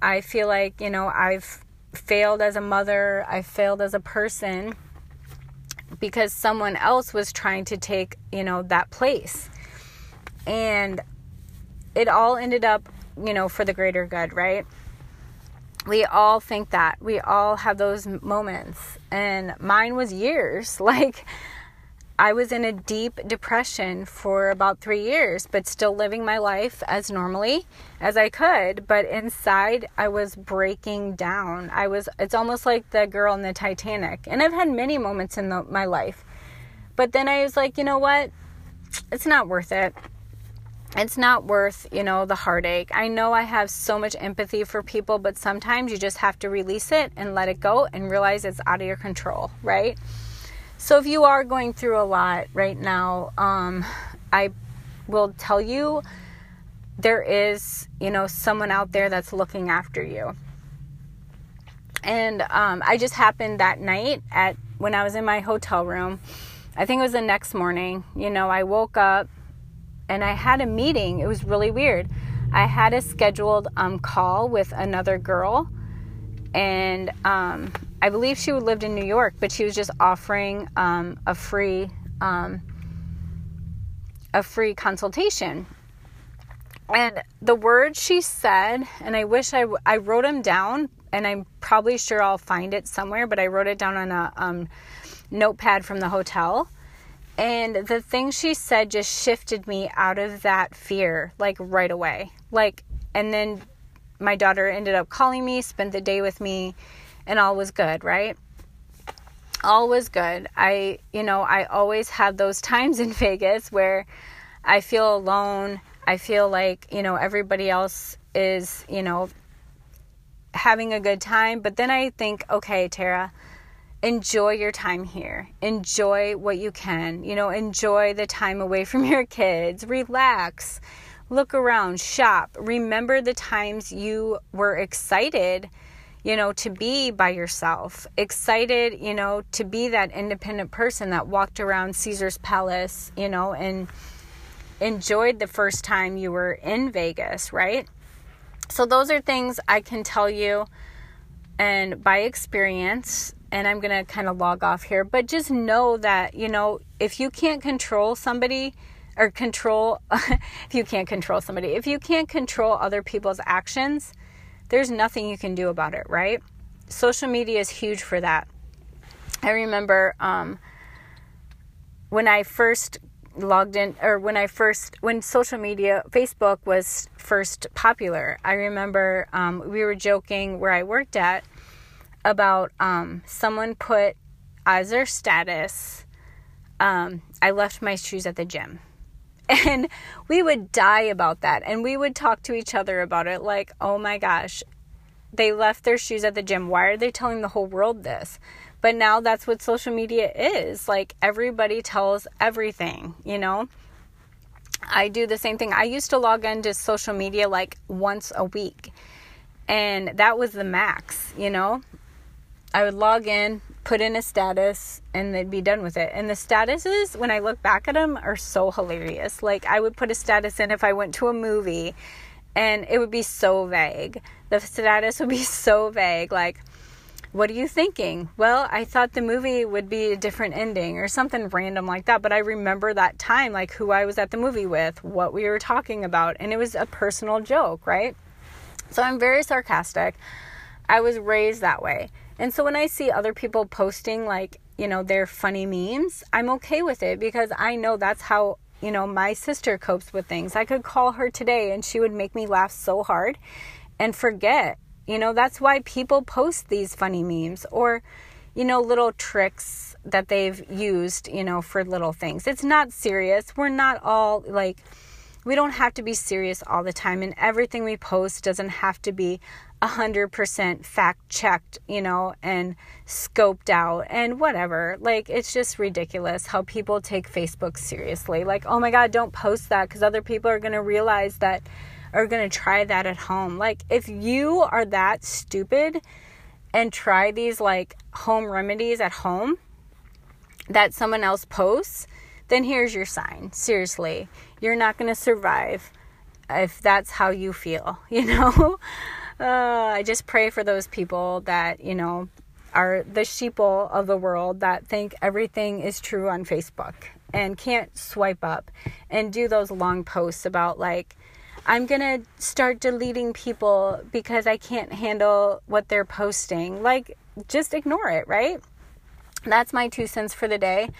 I feel like, you know, I've failed as a mother, I failed as a person because someone else was trying to take, you know, that place. And it all ended up, you know, for the greater good, right? we all think that. We all have those moments. And mine was years. Like, I was in a deep depression for about three years, but still living my life as normally as I could. But inside, I was breaking down. I was, it's almost like the girl in the Titanic. And I've had many moments in the, my life. But then I was like, you know what? It's not worth it it's not worth, you know, the heartache. I know I have so much empathy for people, but sometimes you just have to release it and let it go and realize it's out of your control, right? So if you are going through a lot right now, um, I will tell you there is, you know, someone out there that's looking after you. And um, I just happened that night at when I was in my hotel room. I think it was the next morning. You know, I woke up and I had a meeting. It was really weird. I had a scheduled um, call with another girl, and um, I believe she lived in New York, but she was just offering um, a free um, a free consultation. And the words she said, and I wish I, I wrote them down, and I'm probably sure I'll find it somewhere, but I wrote it down on a um, notepad from the hotel and the thing she said just shifted me out of that fear, like right away. Like, and then my daughter ended up calling me, spent the day with me, and all was good, right? All was good. I, you know, I always have those times in Vegas where I feel alone. I feel like, you know, everybody else is, you know, having a good time. But then I think, okay, Tara, enjoy your time here. Enjoy what you can. You know, enjoy the time away from your kids. Relax. Look around, shop. Remember the times you were excited, you know, to be by yourself. Excited, you know, to be that independent person that walked around Caesar's Palace, you know, and enjoyed the first time you were in Vegas, right? So those are things I can tell you and by experience and I'm going to kind of log off here, but just know that, you know, if you can't control somebody or control, if you can't control somebody, if you can't control other people's actions, there's nothing you can do about it, right? Social media is huge for that. I remember um, when I first logged in or when I first when social media Facebook was first popular. I remember um, we were joking where I worked at about um, someone put as their status, um, I left my shoes at the gym. And we would die about that. And we would talk to each other about it like, oh my gosh, they left their shoes at the gym. Why are they telling the whole world this? But now that's what social media is. Like everybody tells everything, you know? I do the same thing. I used to log into social media like once a week. And that was the max, you know? I would log in, put in a status, and they'd be done with it. And the statuses, when I look back at them, are so hilarious. Like, I would put a status in if I went to a movie, and it would be so vague. The status would be so vague. Like, what are you thinking? Well, I thought the movie would be a different ending or something random like that. But I remember that time, like who I was at the movie with, what we were talking about, and it was a personal joke, right? So I'm very sarcastic. I was raised that way. And so when I see other people posting like, you know, their funny memes, I'm okay with it because I know that's how, you know, my sister copes with things. I could call her today and she would make me laugh so hard and forget. You know, that's why people post these funny memes or, you know, little tricks that they've used, you know, for little things. It's not serious. We're not all like, we don't have to be serious all the time, and everything we post doesn't have to be 100% fact checked, you know, and scoped out and whatever. Like, it's just ridiculous how people take Facebook seriously. Like, oh my God, don't post that because other people are going to realize that, are going to try that at home. Like, if you are that stupid and try these like home remedies at home that someone else posts, then here's your sign. Seriously, you're not going to survive if that's how you feel, you know? Uh, I just pray for those people that, you know, are the sheeple of the world that think everything is true on Facebook and can't swipe up and do those long posts about, like, I'm going to start deleting people because I can't handle what they're posting. Like, just ignore it, right? That's my two cents for the day.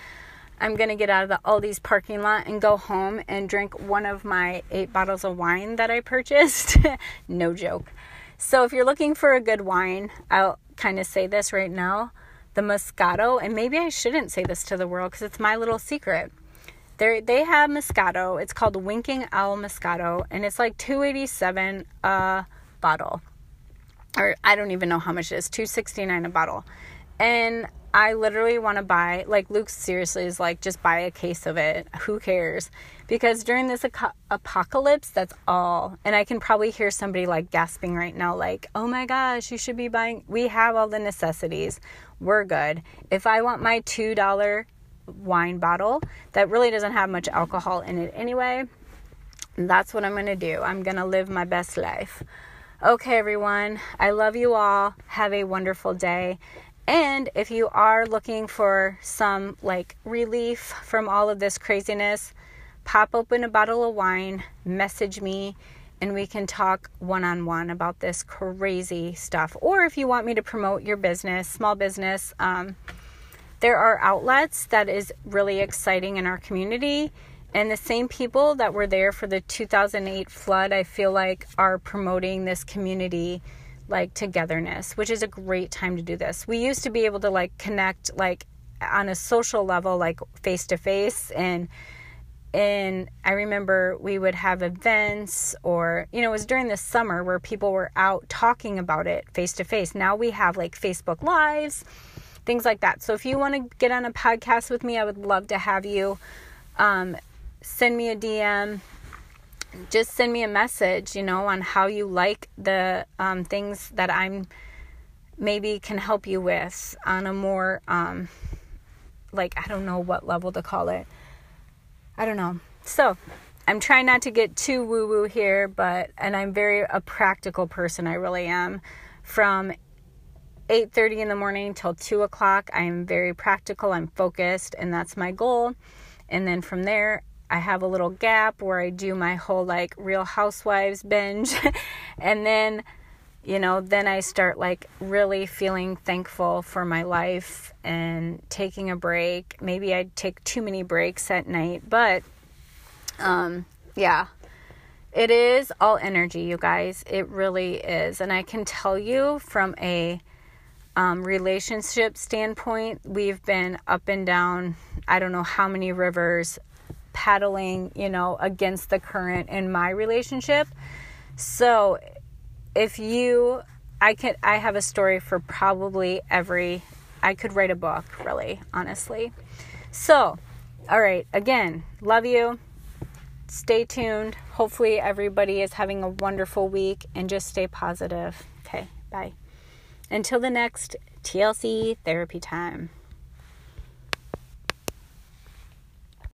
I'm going to get out of the Aldi's parking lot and go home and drink one of my eight bottles of wine that I purchased. no joke. So if you're looking for a good wine, I'll kind of say this right now the Moscato, and maybe I shouldn't say this to the world because it's my little secret. They they have Moscato. It's called Winking Owl Moscato, and it's like 287 a bottle, or I don't even know how much it is. 269 a bottle, and I literally want to buy, like, Luke seriously is like, just buy a case of it. Who cares? Because during this apocalypse, that's all. And I can probably hear somebody like gasping right now, like, oh my gosh, you should be buying. We have all the necessities. We're good. If I want my $2 wine bottle that really doesn't have much alcohol in it anyway, that's what I'm going to do. I'm going to live my best life. Okay, everyone. I love you all. Have a wonderful day. And if you are looking for some like relief from all of this craziness, pop open a bottle of wine, message me, and we can talk one on one about this crazy stuff. Or if you want me to promote your business, small business, um, there are outlets that is really exciting in our community. And the same people that were there for the 2008 flood, I feel like, are promoting this community like togetherness, which is a great time to do this. We used to be able to like connect like on a social level, like face to face and and I remember we would have events or you know it was during the summer where people were out talking about it face to face. Now we have like Facebook lives, things like that. So if you want to get on a podcast with me, I would love to have you um, send me a DM just send me a message, you know, on how you like the um, things that I'm maybe can help you with on a more, um, like, I don't know what level to call it. I don't know. So, I'm trying not to get too woo woo here, but, and I'm very a practical person, I really am. From 8.30 in the morning till 2 o'clock, I'm very practical, I'm focused, and that's my goal. And then from there, I have a little gap where I do my whole like Real Housewives binge. and then, you know, then I start like really feeling thankful for my life and taking a break. Maybe I take too many breaks at night, but um, yeah, it is all energy, you guys. It really is. And I can tell you from a um, relationship standpoint, we've been up and down, I don't know how many rivers, paddling, you know, against the current in my relationship. So if you, I could, I have a story for probably every, I could write a book, really, honestly. So, all right, again, love you stay tuned. Hopefully, everybody is having a wonderful week and just stay positive. Okay, bye. Until the next TLC therapy time.